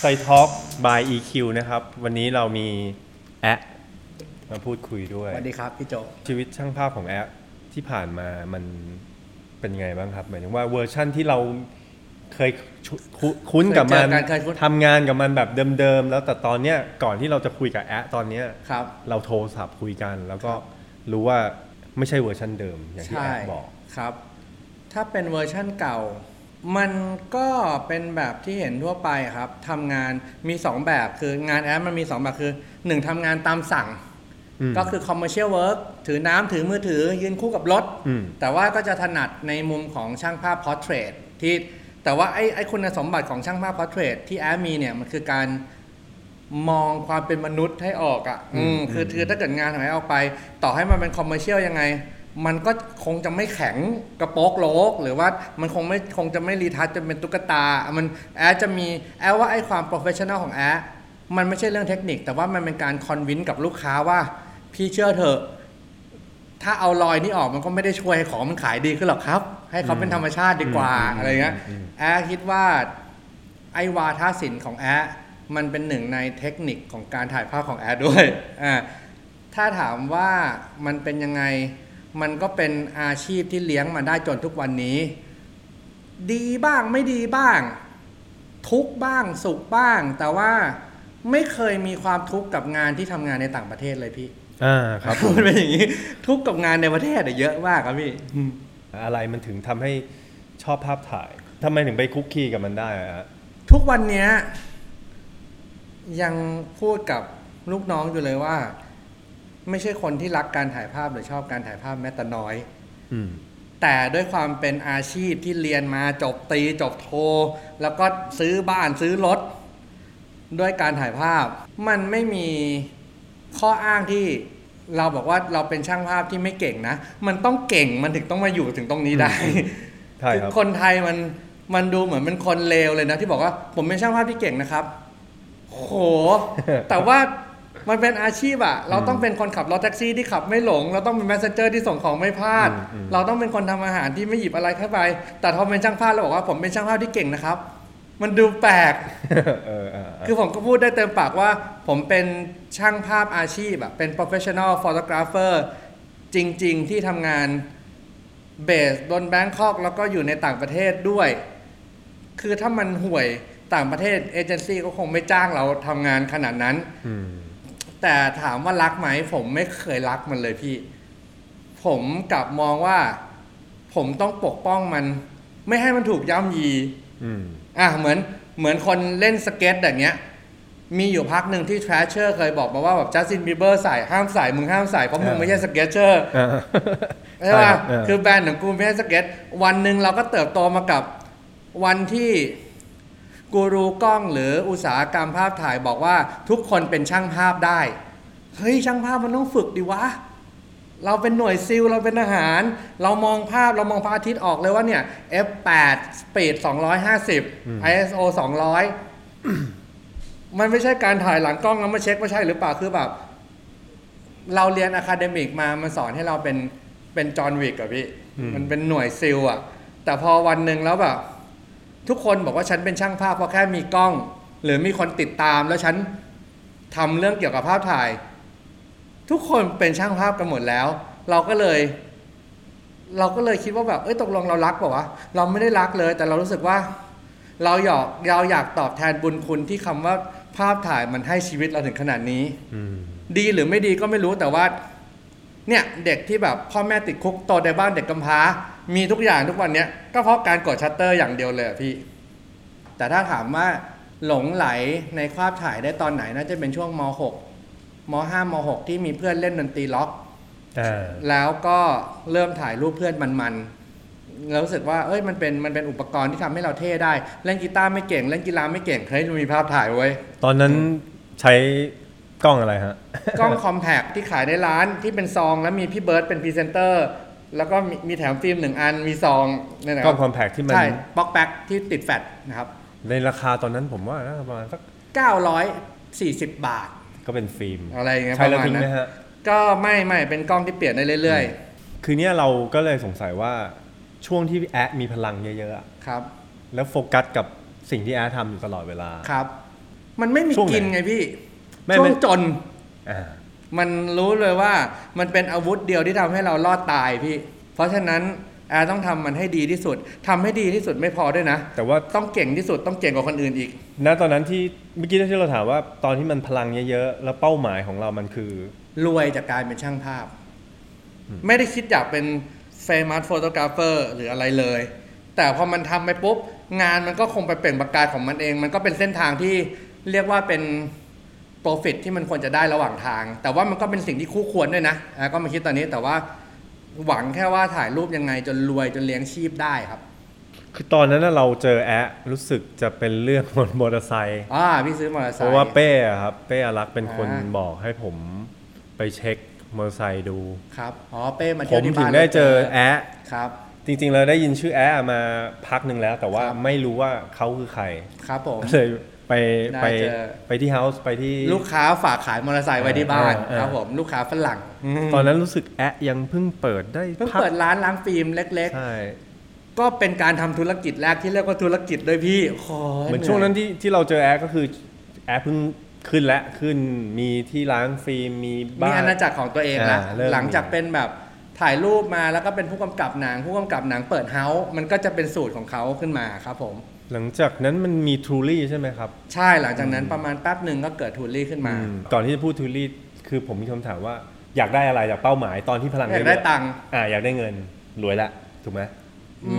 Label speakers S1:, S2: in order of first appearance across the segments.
S1: Psych Talk by EQ นะครับ วันนี้เรามีแอ๊ะมาพูดคุยด้วย
S2: สวัสดีครับ พี่โจ
S1: ชีวิตช่างภาพของแอ๊ะที่ผ่านมามันเป็นไงบ้างครับ หมายถึงว่าเวอร์ชั่นที่เราเคยชุคุคุ้นกับมัน
S2: เคยเจอกันเคยคุ้น
S1: ทำงานกับมันแบบเดิมๆ แล้วแต่ตอนเนี้ยก่อนที่เราจะคุยกับแอ๊ะตอนเนี้ย
S2: ครับ
S1: เราโทรศัพท์คุยกัน แล้วก็รู้ว่าไม่ใช่เวอร์ชันเดิมอย่างที่
S2: ใช่
S1: แอ๊ะบอก
S2: ครับ ถ้าเป็นเวอร์ชั่นเก่า มันก็เป็นแบบที่เห็นทั่วไปครับทำงานมี 2 แบบคืองานแอปมันมี 2 แบบคือ 1ทำงานตามสั่ง
S1: อืม
S2: ก็คือ commercial work ถือน้ำถือมือถือยืนคู่กับรถ
S1: อืม
S2: แต่ว่าก็จะถนัดในมุมของช่างภาพ portrait ที่แต่ว่าไอ้ไอ้คุณสมบัติของช่างภาพ portrait ที่แอปมีเนี่ยมันคือการมองความเป็นมนุษย์ให้ออกอะ่ะอืมคือคือถ้าเกิดงานของแอปออกไป ต่อให้มันเป็น commercial ยังไง มันก็คงจะไม่แข็งกระโปกโลก หรือว่ามันคงไม่คงจะไม่ retouch จะเป็นตุ๊กตา มันแอ๊ะจะมีแอ๊ะว่าไอ้ความ professional ของแอ๊ะมันไม่ใช่เรื่องเทคนิค แต่ว่ามันเป็นการ convince กับลูกค้าว่า พี่เชื่อเถอะ ถ้าเอารอยนี้ออกมันก็ไม่ได้ช่วยให้ของมันขายดีขึ้นหรอกครับ ให้เขาเป็นธรรมชาติดีกว่า
S1: อืม
S2: อะไรเงี้ย
S1: อืม
S2: แอ๊ะคิดว่าไอ้วาทศิลป์ของแอ๊ะมันเป็นหนึ่งในเทคนิคของการถ่ายภาพของแอ๊ะด้วยอ่าถ้าถามว่ามันเป็นยังไง มันก็เป็นอาชีพที่เลี้ยงมาได้จนทุกวันนี้ ดีบ้างไม่ดีบ้าง ทุกข์บ้างสุขบ้าง แต่ว่าไม่เคยมีความทุกข์กับงานที่ทำงานในต่างประเทศเลยพี่
S1: อ่าครับผม
S2: มันเป็นอย่างนี้ทุกข์กับงานในประเทศอะเยอะมากครับพี่
S1: อะไรมันถึงทำให้ชอบภาพถ่ายทำไมถึงไปคุกคีกับมันได้อะฮะ
S2: ทุกวันเนี้ยยังพูดกับลูกน้องอยู่เลยว่า ไม่ใช่คนที่รักการถ่ายภาพหรือชอบการถ่ายภาพแม้แต่น้อย
S1: อืม
S2: แต่ด้วยความเป็นอาชีพที่เรียนมาจบตรีจบโท แล้วก็ซื้อบ้านซื้อรถ ด้วยการถ่ายภาพ มันไม่มีข้ออ้างที่เราบอกว่าเราเป็นช่างภาพที่ไม่เก่งนะ มันต้องเก่งมันถึงต้องมาอยู่ถึงตรงนี้ได้
S1: ใช่
S2: คือ
S1: ครับ
S2: คนไทยมันมันดูเหมือนเป็นคนเลวเลยนะ ที่บอกว่าผมเป็นช่างภาพที่เก่งนะครับ โห แต่ว่า มันเป็นอาชีพอะเราต้องเป็นคนขับรถแท็กซี่ที่ขับไม่หลง เราต้องเป็นแมสเซนเจอร์ที่ส่งของไม่พลาด
S1: อืมอืม
S2: เราต้องเป็นคนทำอาหารที่ไม่หยิบอะไรเข้าไป แต่พอเป็นช่างภาพเราบอกว่าผมเป็นช่างภาพที่เก่งนะครับ มันดูแปลก
S1: เออเออเออ
S2: คือผมก็พูดได้เต็มปากว่า ผมเป็นช่างภาพอาชีพอะเป็น professional photographer จริง ๆ ที่ทำงาน based บน Bangkok แล้วก็อยู่ในต่างประเทศด้วย คือถ้ามันห่วยต่างประเทศเอเจนซี่ก็คงไม่จ้างเราทำงานขนาดนั้น
S1: อืม
S2: แต่ถามว่ารักไหมผมไม่เคยรักมันเลยพี่ ผมกลับมองว่า ผมต้องปกป้องมัน ไม่ให้มันถูกย่ำยี
S1: อืม
S2: อะเหมือนเหมือนคนเล่นสเก็ตอย่างเงี้ย มีอยู่พักหนึ่งที่ Thrasher เคยบอกมาว่าแบบจัสตินบีเบอร์ใส่ห้ามใส่มึงห้ามใส่เพราะมึง
S1: อ่า
S2: ไม่ใช่ skater อ่าใช่ป่ะ
S1: เออ
S2: คือแบรนด์ของกูไม่ใช่สเก็ต วันหนึ่งเราก็เติบโตมากับวันที่ กูรูกล้องหรืออุตสาหกรรมภาพถ่ายบอกว่าทุกคนเป็นช่างภาพได้ เฮ้ยช่างภาพมันต้องฝึกดิวะ เราเป็นหน่วยซิลเราเป็นทหาร เรามองภาพเรามองพระอาทิตย์ออกเลยว่าเนี่ย f8 speed 250 ISO 200 มันไม่ใช่การถ่ายหลังกล้องแล้วมาเช็คว่าใช่หรือเปล่าคือแบบ เราเรียน academic มามันสอนให้เราเป็นเป็น John Wick อะพี่
S1: อืม
S2: มันเป็นหน่วยซีลอะแต่พอวันหนึ่งแล้วแบบ ทุกคนบอกว่าฉันเป็นช่างภาพเพราะแค่มีกล้อง หรือมีคนติดตามแล้วฉันทำเรื่องเกี่ยวกับภาพถ่าย ทุกคนเป็นช่างภาพกันหมดแล้ว เราก็เลย เราก็เลยคิดว่าแบบเอ้ยตกลงเรารักเปล่าวะเราไม่ได้รักเลย แต่เรารู้สึกว่า เราอยากเราอยากตอบแทนบุญคุณที่คำว่าภาพถ่ายมันให้ชีวิตเราถึงขนาดนี้
S1: อืม
S2: ดีหรือไม่ดีก็ไม่รู้แต่ว่า เนี่ย เด็กที่แบบพ่อแม่ติดคุกโตในบ้านเด็กกำพร้า มีทุกอย่างทุกวันเนี้ยก็เพราะการกดชัตเตอร์อย่างเดียวเลยอะพี่ แต่ถ้าถามว่าหลงใหลในภาพถ่ายได้ตอนไหนน่าจะเป็นช่วงม .6 ม .5 ม .6 ที่มีเพื่อนเล่นดนตรีร็อก
S1: อ่า
S2: แล้วก็เริ่มถ่ายรูปเพื่อนมันๆแล้วรู้สึกว่าเอ้ยมันเป็นมันเป็นอุปกรณ์ที่ทำให้เราเท่ได้ เล่นกีตาร์ไม่เก่ง เล่นกีฬาไม่เก่งเฮ้ยมีภาพถ่ายไว้ย
S1: ตอนนั้นใช้กล้องอะไรฮะ
S2: กล้องคอมแพคที่ขายในร้านที่เป็นซองแล้วมีพี่เบิร์ดเป็นพรีเซนเตอร์ แล้วก็มีมีแถมฟิล์มหนึ่งอันมีซองเนี่ยนะค
S1: กล้
S2: รั
S1: องคอมแพคที่มัน
S2: ใช่บล็อกแบ็กที่ติดแฟลชนะครับ
S1: ในราคาตอนนั้นผมว่าน่าจะประมาณสัก
S2: 940 บาท
S1: ก็เป็นฟิล์ม
S2: อะไรอย่างเงี้ย
S1: ใช้
S2: ป
S1: แล้ว
S2: ระมาณ
S1: ทิ้ง
S2: นั้
S1: ไหม
S2: น
S1: ฮะ
S2: ก็ไม่ไม่เป็นกล้องที่เปลี่ยนได้เรื่อย
S1: คือเนี่ยเราก็เลยสงสัยว่าช่วงที่แอะมีพลังเยอะๆอะ
S2: ครับ
S1: แล้วโฟกัสกับสิ่งที่แอะทำอยู่ตลอดเวลา
S2: ครับ มันไม่มี
S1: ช่วงไหน
S2: กินไงพี่
S1: ไม่
S2: ช่ว
S1: ไม่
S2: งจน
S1: อ่า
S2: มันรู้เลยว่ามันเป็นอาวุธเดียวที่ทำให้เรารอดตายพี่ เพราะฉะนั้นแอร์ต้องทำมันให้ดีที่สุดทำให้ดีที่สุดไม่พอด้วยนะ
S1: แต่ว่า
S2: ต้องเก่งที่สุดต้องเก่งกว่าคนอื่นอีก
S1: ณตอนนั้นที่เมื่อกี้ที่เราถามว่าตอนที่มันพลังเยอะๆแล้วเป้าหมายของเรามันคือ
S2: รวยจากการเป็นช่างภาพ ไม่ได้คิดอยากเป็น famous photographer หรืออะไรเลย แต่พอมันทำไปปุ๊บ งานมันก็คงไปเปล่งประกายของมันเอง มันก็เป็นเส้นทางที่เรียกว่าเป็น profit ที่มันควรจะได้ระหว่างทาง แต่ว่ามันก็เป็นสิ่งที่คู่ควรด้วยนะอะก็มาคิดตอนนี้แต่ว่าหวังแค่ว่าถ่ายรูปยังไงจนรวยจนเลี้ยงชีพได้ครับ
S1: คือตอนนั้นน่ะเราเจอแอะรู้สึกจะเป็นเรื่องบนมอเตอร์ไซค์
S2: อ่าพี่ซื้อมอเตอร์ไซ
S1: เพ
S2: ค์
S1: ราะว่าเป้อะครับเป้อารักษ์เป็นคน
S2: อ่า
S1: บอกให้ผมไปเช็คมอเตอร์ไซค์ดู
S2: ครับอ๋อเป้มา
S1: ผ
S2: เที่ยว
S1: ม
S2: ที่
S1: ถึ
S2: บ้างน
S1: ได้เจอ
S2: แล้ว
S1: แอะ
S2: ครับ
S1: จริงๆเราได้ยินชื่อแอะมาพักหนึ่งแล้ว แต่ว่า
S2: ครับ
S1: ไม่รู้ว่าเขาคือใคร
S2: ครับผม
S1: ก็เลย ไป
S2: ได้
S1: ไป
S2: เจอ
S1: ไปที่เฮาส์ไปที่
S2: ลูกค้าฝากขายมอเตอร์ไซค์ไว้ที่บ้าน
S1: เออเออ
S2: ครับผมลูกค้าฝรั่ง
S1: ตอนนั้นรู้สึกแอะยังเพิ่งเปิดได้
S2: เพิ่ง
S1: พัก
S2: เปิดร้านล้างฟิล์มเล็ก
S1: ใช่
S2: ๆก็เป็นการทำธุรกิจแรกที่เรียกว่าธุรกิจด้วยพี่โอ้ย
S1: เหมือนช่วงนั้นที่ที่เราเจอแอะก็คือแอ๊ะเพิ่งขึ้นและขึ้นมีที่ล้างฟิล์มมี
S2: มี
S1: บ้าน
S2: อาณาจักรของตัวเองแล้ว
S1: อ่าเริ่ม
S2: หลังจากเป็นแบบถ่ายรูปมาแล้วก็เป็นผู้กำกับหนัง ผู้กำกับหนังเปิด house มันก็จะเป็นสูตรของเขาขึ้นมาครับผม
S1: หลังจากนั้นมันมีทูรี่ใช่ไหมครับ
S2: ใช่หลังจากนั้นประมาณแป๊บหนึ่งก็เกิดทูรี่ขึ้นมา
S1: อืมก่อนที่จะพูดทูรี่คือผมมีคำถามว่าอยากได้อะไรจากเป้าหมายตอนที่พลัง
S2: อยากได้
S1: เยอะๆ
S2: ตังค์
S1: อ่าอยากได้เงินรวยละถูกไหม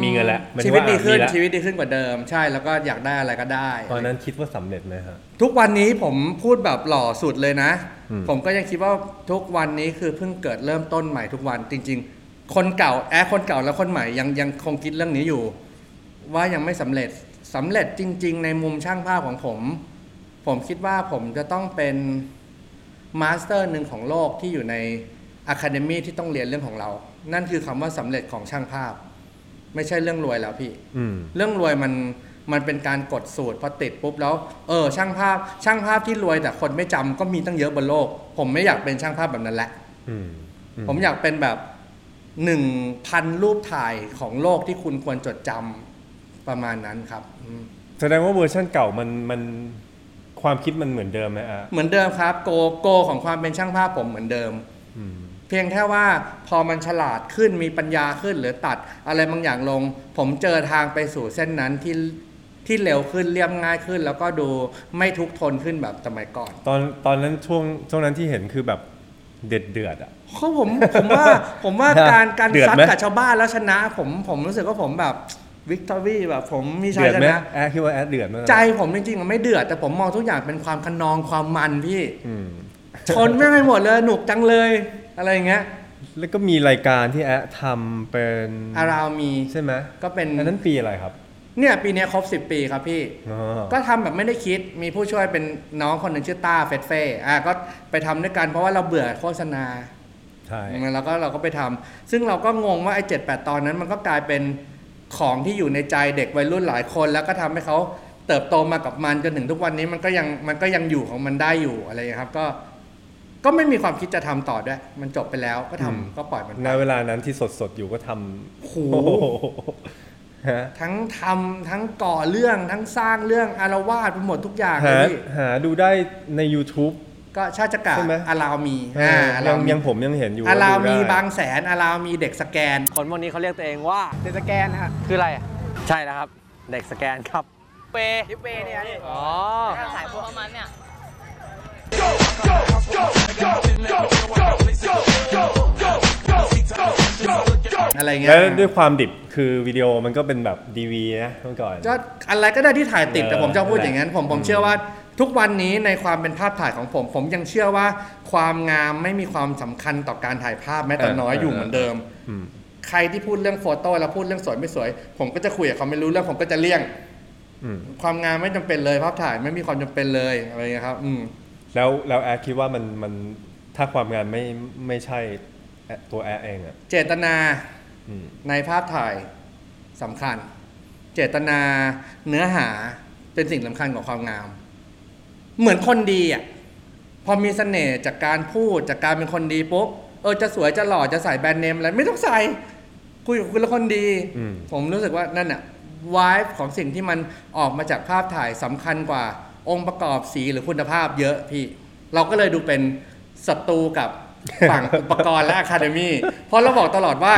S1: มีเงินแล้วหมายถึ
S2: ชีวิตดีขึ้น
S1: มีละ
S2: ชีวิตดีขึ้นกว่าเดิม ใช่แล้วก็อยากได้อะไรก็ได้
S1: ตอนนั้นคิดว่าสำเร็จไหมครับ
S2: ทุกวันนี้ผมพูดแบบหล่อสุดเลยนะ
S1: อืม
S2: ผมก็ยังคิดว่าทุกวันนี้คือเพิ่งเกิดเริ่มต้นใหม่ทุกวันจริง ๆ คนเก่าแอ๊ะคนเก่าและคนใหม่ยังยังคงคิดเรื่องนี้อยู่ ว่ายังไม่สำเร็จ สำเร็จจริง ๆ ในมุมช่างภาพของผม ผมคิดว่าผมจะต้องเป็น master หนึ่งของโลกที่อยู่ในacademy ที่ต้องเรียนเรื่องของเรา นั่นคือคำว่าสำเร็จของช่างภาพ ไม่ใช่เรื่องรวยแล้วพี่
S1: อืม
S2: เรื่องรวยมันมันเป็นการกดสูตรพอติดปุ๊บแล้ว เออ ช่างภาพ ช่างภาพที่รวยแต่คนไม่จำก็มีตั้งเยอะบนโลก ผมไม่อยากเป็นช่างภาพแบบนั้นแหละ
S1: อืมอื
S2: ผมอยากเป็นแบบหนึ่งพันรูปถ่ายของโลกที่คุณควรจดจำ ประมาณนั้นครับอืม
S1: แสดงว่าเวอร์ชันเก่ามันมันความคิดมันเหมือนเดิมไหมอะ
S2: เหมือนเดิมครับโกโกของความเป็นช่างภาพผมเหมือนเดิม
S1: อืม
S2: เพียงแค่ว่าพอมันฉลาดขึ้นมีปัญญาขึ้นหรือตัดอะไรบางอย่างลง ผมเจอทางไปสู่เส้นนั้นที่ที่เร็วขึ้นเรียบง่ายขึ้น แล้วก็ดูไม่ทุกข์ทนขึ้นแบบสมัยก่อน
S1: ตอนตอนนั้นช่วงช่วงนั้นที่เห็นคือแบบเดือดเดือดๆอะ
S2: เขาผมผมว่าผมว่า
S1: ฮะ
S2: การการ
S1: เดือด
S2: ซัด
S1: ไหม
S2: กับชาวบ้านแล้วชนะ ผมผมรู้สึกว่าผมแบบ วิกตอรี่แบบผมมีชั
S1: เดื
S2: ย
S1: อด
S2: ช
S1: ไหม
S2: นะ
S1: แอดคิดว่าแอดเดือดไหม
S2: ใจผมจริงๆมันไม่เดือด แต่ผมมองทุกอย่างเป็นความคะนองความมันพี่
S1: อืม
S2: ชนไม่งไปหมดเลยหนุกจังเลย อะไรอย่างเงี้ย
S1: แล้วก็มีรายการที่แอดทำเป็น
S2: อาราวมี
S1: ใช่ไหม
S2: ก็เป็น
S1: อันนั้นปีอะไรครับ
S2: เนี่ยปีเนี้ยครบ 10 ปีครับพี่
S1: อ๋อ
S2: ก็ทำแบบไม่ได้คิดมีผู้ช่วยเป็นน้องคนหนึ่งชื่อต้าเฟสเฟ่อะก็ไปทำด้วยกันเพราะว่าเราเบื่อโฆษณา
S1: ใช่
S2: แล้วก็เราก็ไปทำซึ่งเราก็งงว่าไอ้เจ็ดแปดตอนนั้นมันก็กลายเป็น ของที่อยู่ในใจเด็กวัยรุ่นหลายคน แล้วก็ทำให้เขาเติบโตมากับมันจนถึงทุกวันนี้มันก็ยังมันก็ยังอยู่ของมันได้อยู่อะไรอย่างเงี้ยครับก็ก็ไม่มีความคิดจะทำต่อด้วย มันจบไปแล้วก็ทำก็ปล่อยมัน
S1: ณ
S2: ไป
S1: เวลานั้นที่สดๆอยู่ก็ท
S2: โอ้โหำ
S1: โอ้โหฮะ
S2: ทั้งทำทั้งก่อเรื่องทั้งสร้างเรื่องอารวาสไปหมดทุกอย่างเล
S1: หาย
S2: พี่
S1: หาดูได้ใน YouTube
S2: ก็ชาติกะ
S1: ใช่ไหม
S2: อาราวมี
S1: อ่า
S2: อา
S1: ยั
S2: รางวมี
S1: ยังผมยังเห็นอยู่
S2: อาราวมี
S1: ดูได้
S2: บางแสนอาราวมีเด็กสแกน
S3: คนพวกนี้เขาเรียกตัวเองว่า
S4: เดสแกนฮะ
S3: คืออะไรอะใช่แล้วครับ เด็กสแกนครับ
S4: เปลิฟเปเนี่ยนี่
S3: อ๋อ
S4: สายพวกมันเนี่ย
S2: อะไรเงี้ย
S1: แล้วด้วยความดิบคือวิดีโอมันก็เป็นแบบดีวีนะเมื่อก่อน
S2: ก็อะไรก็ได้ที่ถ่ายติด
S1: เออ
S2: แต่ผมจะพูด
S1: นั่นแหละ
S2: อย่างนั้นผมผม
S1: อืม
S2: เชื่อว่า ทุกวันนี้ในความเป็นภาพถ่ายของผม ผมยังเชื่อว่า ความงามไม่มีความสำคัญต่อการถ่ายภาพแม้แต่น้อยอยู่เหมือนเดิม
S1: อืม
S2: ใครที่พูดเรื่องโฟโต้แล้วพูดเรื่องสวยไม่สวย ผมก็จะคุยกับเขาไม่รู้เรื่องผมก็จะเลี่ยง
S1: อืม
S2: ความงามไม่จำเป็นเลย ภาพถ่ายไม่มีความจำเป็นเลยอะไรอย่างเงี้ยครับ อืม
S1: แล้วแล้วแอดคิดว่ามันมันถ้าความงานไม่ไม่ใช่แอดตัวแอดเองอะ
S2: เจตนา
S1: อืม
S2: ในภาพถ่ายสำคัญ เจตนาเนื้อหาเป็นสิ่งสำคัญกว่าความงาม เหมือนคนดีอะพอมีเสน่ห์จากการพูดจากการเป็นคนดีปุ๊บเออจะสวยจะหล่อจะใส่แบรนด์เนมอะไรไม่ต้องใส่คุยกับคุณแล้วคนดี
S1: อืม
S2: ผมรู้สึกว่านั่นอะวายของสิ่งที่มันออกมาจากภาพถ่ายสำคัญกว่า องค์ประกอบสีหรือคุณภาพเยอะพี่ เราก็เลยดูเป็นศัตรูกับฝั่งอุปกรณ์และอะคาเดมี่เพราะเราบอกตลอดว่า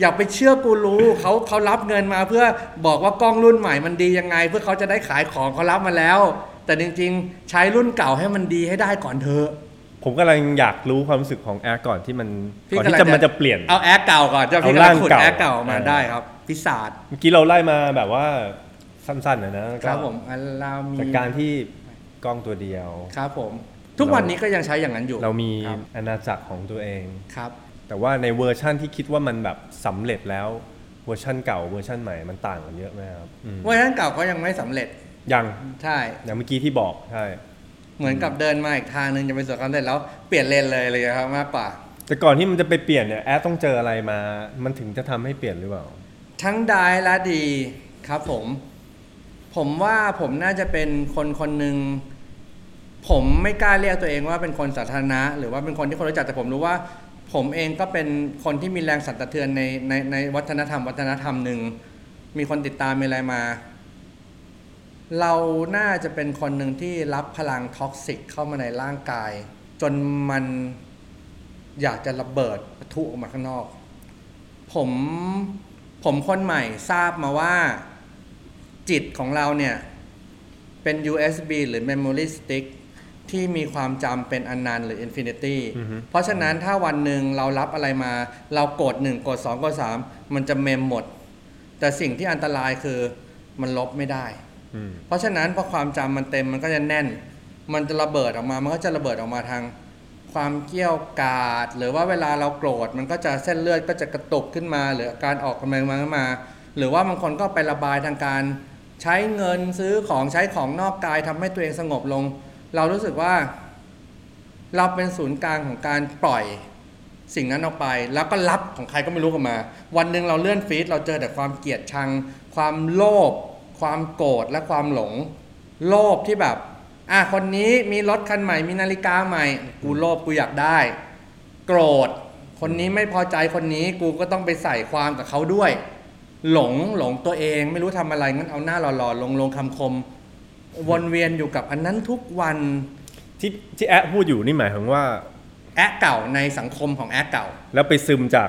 S2: อย่าไปเชื่อกูรู้เขาเขารับเงินมาเพื่อบอกว่ากล้องรุ่นใหม่มันดียังไง เพื่อเขาจะได้ขายของเขารับมาแล้ว แต่จริงๆ ใช้รุ่นเก่าให้มันดีให้ได้ก่อนเถอะ
S1: ผมกำลังอยากรู้ความรู้สึกของแอร์ก่อนที่มัน
S2: พี่
S1: ก่อน
S2: กำลั
S1: ที่
S2: ง
S1: จะ
S2: จะ
S1: มันจะเปลี่ยน
S2: เอาแอร์เก่าก่อนจะ
S1: เอา
S2: พี่กำลัง
S1: ร่าง
S2: ขุด
S1: เก่า
S2: แอร์เก่ามา
S1: เออ
S2: ได้ครับ พิศาจ
S1: เมื่อกี้เราไล่มาแบบว่าสั้นๆนะนะแล้วก็
S2: ครับผมอันเรามี
S1: จากการที่กล้องตัวเดียว
S2: ครับผม ทุกวันนี้ก็ยังใช้อย่างนั้นอยู่
S1: เรามี
S2: ครับ
S1: อาณาจักรของตัวเอง
S2: ครับ
S1: แต่ว่าในเวอร์ชั่นที่คิดว่ามันแบบสำเร็จแล้วเวอร์ชั่นเก่าเวอร์ชั่นใหม่มันต่างกันเยอะไหมครับอืม
S2: เวอร์ชันเก่าก็ยังไม่สำเร็จ
S1: ยัง
S2: ใช่
S1: อย่างเมื่อกี้ที่บอกใช่
S2: เหมือนกับเดินมาอีกทางหนึ่งจะไปสู่ความสำเร็จแล้วเปลี่ยนเลนเลยเลยครับมากกว่า
S1: แต่ก่อนที่มันจะไปเปลี่ยนเนี่ยแอ๊ะต้องเจออะไรมา มันถึงจะทำให้เปลี่ยนหรือเปล่า
S2: ทั้งร้ายและดีครับผม ผมว่าผมน่าจะเป็นคนคนหนึ่งผมไม่กล้าเรียกตัวเองว่าเป็นคนสาธารณะ หรือว่าเป็นคนที่คนรู้จักแต่ผมรู้ว่า ผมเองก็เป็นคนที่มีแรงสั่นสะเทือนในในในวัฒนธรรม วัฒนธรรมหนึ่งมีคนติดตามมีอะไรมา เราน่าจะเป็นคนหนึ่งที่รับพลังท็อกซิกเข้ามาในร่างกาย จนมันอยากจะระเบิดปะทุออกมาข้างนอก ผมผมคนใหม่ทราบมาว่าจิตของเราเนี่ย เป็น USB หรือ Memory Stick ที่มีความจำเป็นอนันต์หรือ Infinity
S1: อือฮึ
S2: เพราะฉะนั้นถ้าวันหนึ่งเรารับอะไรมา เรากด 1 กด 2 กด 3 มันจะเมมหมด แต่สิ่งที่อันตรายคือมันลบไม่ได้
S1: อืม
S2: เพราะฉะนั้นพอความจำมันเต็มมันก็จะแน่น มันจะระเบิดออกมา มันก็จะระเบิดออกมาทาง ความเกี้ยวกาด หรือว่าเวลาเราโกรธมันก็จะเส้นเลือดก็จะกระตุกขึ้นมา หรือการออกกำลังมาขึ้นมา หรือว่าบางคนก็ไประบายทางการ ใช้เงินซื้อของใช้ของนอกกายทำให้ตัวเองสงบลง เรารู้สึกว่า เราเป็นศูนย์กลางของการปล่อยสิ่งนั้นออกไปแล้วก็รับของใครก็ไม่รู้กันมา วันหนึ่งเราเลื่อนฟีดเราเจอแต่ความเกลียดชัง ความโลภ ความโกรธและความหลง โลภที่แบบอะคนนี้มีรถคันใหม่มีนาฬิกาใหม่ กูโลภกูอยากได้ โกรธ คนนี้ไม่พอใจคนนี้กูก็ต้องไปใส่ความกับเขาด้วย หลงหลงตัวเองไม่รู้ทำอะไรงั้นเอาหน้าหล่อๆลงลงคำคม วนเวียนอยู่กับอันนั้นทุกวัน
S1: ที่ที่แอ๊ะพูดอยู่นี่หมายถึงว่า
S2: แอ๊ะเก่าในสังคมของแอ๊ะเก่า
S1: แล้วไปซึมจาก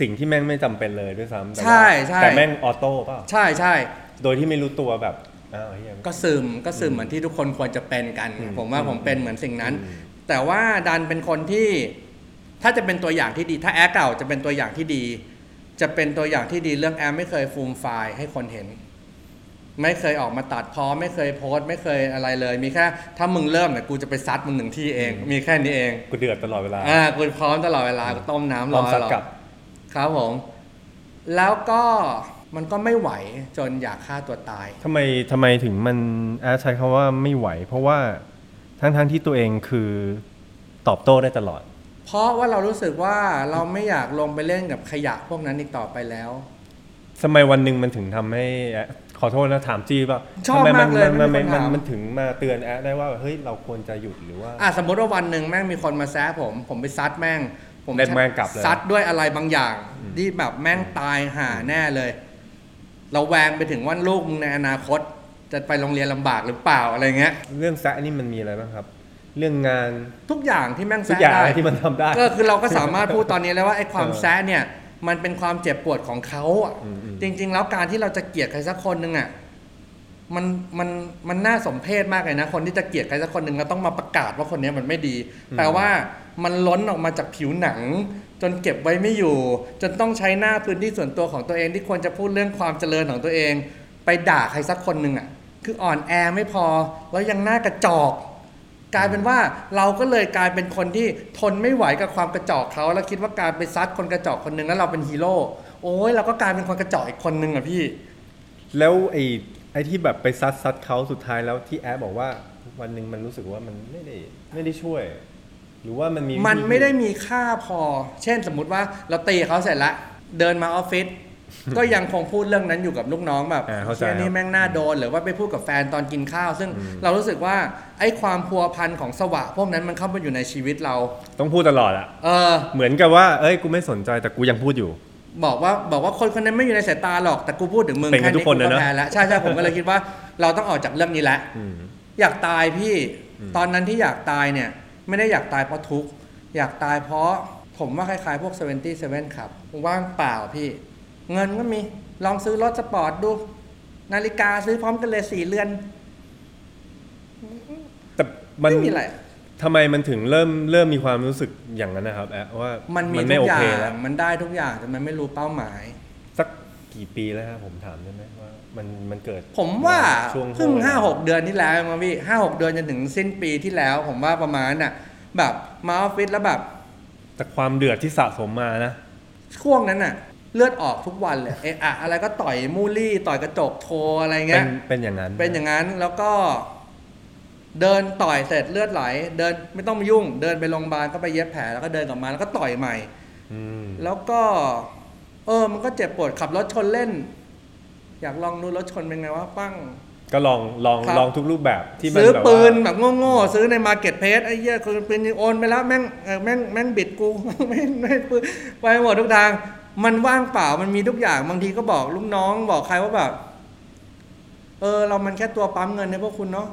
S1: สิ่งที่แม่งไม่จำเป็นเลยด้วยซ้ำแต่ว่า
S2: ใช่ใช่
S1: แต่แม่ง autoเปล่า
S2: ใช่ใช่
S1: โดยที่ไม่รู้ตัวแบบอ้าวเฮีย
S2: ก็ซึมก็ซึมเหมือนที่ทุกคนควรจะเป็นกัน
S1: อืม
S2: ผมว่าผมเป็นเหมือนสิ่งนั้น
S1: อืม
S2: แต่ว่าดันเป็นคนที่ถ้าจะเป็นตัวอย่างที่ดี ถ้าแอคเก่าจะเป็นตัวอย่างที่ดี จะเป็นตัวอย่างที่ดีเรื่องแอปไม่เคยฟูมไฟล์ให้คนเห็น ไม่เคยออกมาตัดพอไม่เคยโพสต์ ไม่เคยอะไรเลย มีแค่ถ้ามึงเริ่มเนี่ยกูจะไปซัดมึงหนึ่งที่เอง มีแค่นี้เอง
S1: กูเดือดตลอดเวลา
S2: อ่ากูพร้อมตลอดเวลากูต้มน้ำ
S1: พ
S2: ร
S1: ร้
S2: อ
S1: อมซัด
S2: รอ
S1: กลับ
S2: ครับผม แล้วก็ มันก็ไม่ไหวจนอยากฆ่าตัวตาย
S1: ทำไมทำไมถึงมันแอดใช้คำว่าไม่ไหว เพราะว่าทั้งทั้งที่ตัวเองคือตอบโต้ได้ตลอด
S2: เพราะว่าเรารู้สึกว่าเราไม่อยากลงไปเล่นกับขยะพวกนั้นอีกต่อไปแล้ว
S1: สมัยวันหนึ่งมันถึงทำให้แอดขอโทษนะถามจีป่ะ
S2: ชอบ
S1: ทำไมา
S2: กเลย
S1: มัน
S2: ไม่
S1: มัน
S2: มีคน
S1: มัน
S2: ถาม
S1: มันถึงมาเตือนแอดได้ว่าเฮ้ยเราควรจะหยุดหรือว่า
S2: อะสมมติว่าวันหนึ่งแม่งมีคนมาแซะผม ผมไปซัดแม่ง ผม
S1: เล่นแม่งกลับเลย
S2: ซัดด้วยอะไรบางอย่างที่แบบแม่งตายห่าแน่เลย เราแวงไปถึงว่าลูกมึงในอนาคต จะไปโรงเรียนลำบากหรือเปล่าอะไรเงี้ย
S1: เรื่องแซะนี่มันมีอะไรบ้างครับ เรื่องงาน
S2: ทุกอย่างที่แม่ง
S1: ทุก
S2: แซะ
S1: อย่าง
S2: ได้
S1: ที่มันทำได้
S2: ก็คือเราก็สามารถพูดตอนนี้แล้วว่าไอ้ความ
S1: เออ
S2: แซะเนี่ยมันเป็นความเจ็บปวดของเขาอะ
S1: อืมอืม
S2: จริง ๆ แล้วการที่เราจะเกลียดใครสักคนหนึ่งอะมันมันมันน่าสมเพชมากเลยนะ คนที่จะเกลียดใครสักคนหนึ่งเราต้องมาประกาศว่าคนนี้มันไม่ดีแปลว่ามันล้นออกมาจากผิวหนัง จนเก็บไว้ไม่อยู่ จนต้องใช้หน้าพื้นที่ส่วนตัวของตัวเองที่ควรจะพูดเรื่องความเจริญของตัวเอง ไปด่าใครสักคนหนึ่งอะ คืออ่อนแอไม่พอแล้วยังหน้ากระจอกกลายเป็นว่าเราก็เลยกลายเป็นคนที่ทนไม่ไหวกับความกระจอกเขาแล้วคิดว่าการไปซัดคนกระจอกคนหนึ่งแล้วเราเป็นฮีโร่โอ้ยเราก็กลายเป็นคนกระจอกอีกคนหนึ่งอะพี่
S1: แล้วไอ้ไอ้ที่แบบไปซัดซัดเขาสุดท้ายแล้วที่แอ๊ะบอกว่าวันหนึ่งมันรู้สึกว่ามันไม่ได้ไม่ได้ช่วย หรือว่ามันมี
S2: มัน
S1: วิธี
S2: ไม่ได้มีค่าพอ เช่นสมมุติว่าเราตีเขาเสร็จแล้วเดินมาออฟฟิศก็ยังคงพูดเรื่องนั้นอยู่กับลูกน้องแบบ
S1: อ่าเข้าใจ
S2: เชี่ยนี่แม่งน่าโดนหรือว่าไปพูดกับแฟนตอนกินข้าว ซึ่งเรารู้สึกว่าไอ้ความพัวพันของสวะ พวกนั้นมันเข้ามาอยู่ในชีวิตเรา
S1: ต้องพูดตลอดอะ
S2: เออ
S1: เหมือนกับว่าเอ้ยกูไม่สนใจแต่กูยังพูดอยู่
S2: บอกว่าบอกว่าคนคนนั้นไม่อยู่ในสายตาหรอกแต่กูพูดถึงมึง
S1: เป็นกัน
S2: แค่
S1: ทุกคน
S2: กู
S1: นะเนอะ
S2: แพ้แล้วใช่ใช่ผมก็เลยคิดว่า เราต้องออกจากเรื่องนี้แล้ว
S1: อืม
S2: อยากตายพี่
S1: อืม
S2: ตอนนั้นที่อยากตายเนี่ย ไม่ได้อยากตายเพราะทุกข์ อยากตายเพราะผมว่าคล้ายๆพวก 77ครับ ว่างเปล่าพี่ เงินก็มี ลองซื้อรถสปอร์ตดู นาฬิกาซื้อพร้อมกันเลยสี่เรือน
S1: แต่มัน
S2: ไม่มีอะไร
S1: ทำไมมันถึงเริ่มเริ่มมีความรู้สึกอย่างนั้นนะครับแอะว่า
S2: มั
S1: มัน
S2: มี
S1: ไม่
S2: ทุ
S1: โอก
S2: อย่า
S1: เค
S2: ง
S1: แล้ว
S2: มันได้ทุกอย่างแต่มันไม่รู้เป้าหมาย
S1: สั กกี่ปีแล้วครับผมถามได้ไหมว่ามันมันเกิด
S2: ผมว่า
S1: ช่วง
S2: เพิ่ง
S1: ช่ว
S2: ห้าหกเดือนที่แล้วมั้งพี่ห้าหกเดือนจนถึงสิ้นปีที่แล้ว ผมว่าประมาณน่ะ แบบมาออฟฟิศแล้วแบบ
S1: แต่ความเดือดที่สะสมมานะ
S2: ช่วงนั้นน่ะ เลือดออกทุกวันเลยเอะอะอะไรก็ต่อยมูลลี่ต่อยกระจกโทรอะไร
S1: เป็
S2: เงี้
S1: น
S2: ย
S1: เป็นอย่างนั้น
S2: เป็นอย่างนั้นแล้วก็ เดินต่อยเสร็จเลือดไหล เดินไม่ต้องมายุ่ง เดินไปโรงพยาบาลก็ไปเย็บแผลแล้วก็เดินกลับมาแล้วก็ต่อยใหม่
S1: อืม
S2: แล้วก็ เออ มันก็เจ็บปวดขับรถชนเล่น อยากลองดูรถชนเป็นไงวะปั้ง
S1: ก็ลองลอง
S2: ครับ
S1: ลองทุกรูปแบบที่มัน
S2: ซื้อ
S1: แบบ
S2: ปืน
S1: ว่า
S2: แบบโง่ๆซื้อในมาร์เก็ตเพสไอ้เหี้ยคือปืนยิงโอนไปแล้วแม่งเออแม่งแม่งบิดกูไม่ไม่ปืนไปหมดทุกทาง มันว่างเปล่ามันมีทุกอย่างบางทีก็บอกลูกน้องบอกใครว่าแบบ เออ เรามันแค่ตัวปั๊มเงินในพวกคุณเนาะ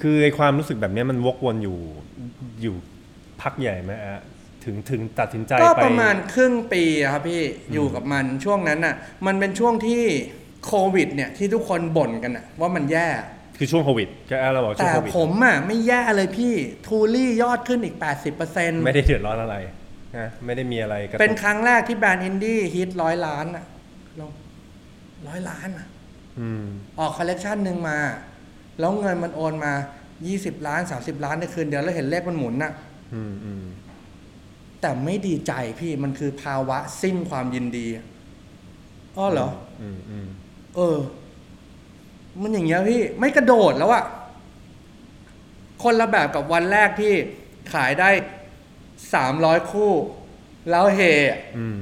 S1: คือไอความรู้สึกแบบเนี้ยมันวกวนอยู่อยู่พักใหญ่ไหมอะ ถึงถึงตัดสินใจ
S2: ก็
S1: ไป
S2: ประมาณครึ่งปีอะครับพี่อยู่กับมันช่วงนั้นน่ะ มันเป็นช่วงที่โควิด เนี่ยที่ทุกคนบ่นกันอะว่ามันแย่
S1: คือช่วงโควิดก็แอลเราบอกช่ว
S2: แต่
S1: งโควิด
S2: ผมอะไม่แย่เลยพี่ทูลี่ยอดขึ้นอีก 80%
S1: ไม่ได้เดือดร้อนอะไรนะไม่ได้มีอะไรกระทบ
S2: เป็นครั้งแรกที่แบรนด์อินดี้ฮิตร้อยล้านอะลงร้อยล้านอะ
S1: อืม
S2: ออกคอลเลกชันหนึ่งมา แล้วเงินมันโอนมา 20 ล้าน 30 ล้านในคืนเดียวแล้วเห็นเลขมันหมุนน่ะ
S1: อืมอืม
S2: แต่ไม่ดีใจพี่มันคือภาวะสิ้นความยินดีอ้อเหรอ
S1: อืมอืม
S2: เออ มันอย่างเงี้ยพี่ ไม่กระโดดแล้วอะคนละแบบกับวันแรกที่ขายได้สามร้อยคู่ แล้วเฮอะ
S1: อืม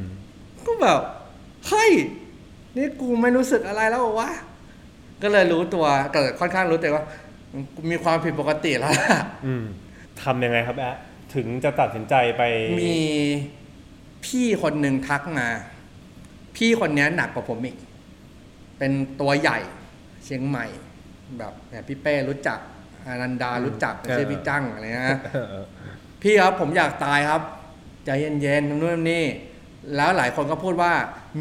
S2: ก็แบบเฮ้ยนี่กูไม่รู้สึกอะไรแล้วเหรอวะก็เลยรู้ตัวก็ค่อนข้างรู้ตัวว่ากูมีความผิดปกติแล้วล่ะ
S1: อืมทำยังไงครับแอะ ถึงจะตัดสินใจไป
S2: มีพี่คนหนึ่งทักมา พี่คนเนี้ยหนักกว่าผมอีก เป็นตัวใหญ่เชียงใหม่ แบบเนี่ยพี่เป้รู้จักอานันดารู้จักชื่อพี่จังอะไรเงี้ย
S1: เออเออ
S2: พี่ครับผมอยากตายครับ ใจเย็นๆนู่นนี่ แล้วหลายคนก็พูดว่า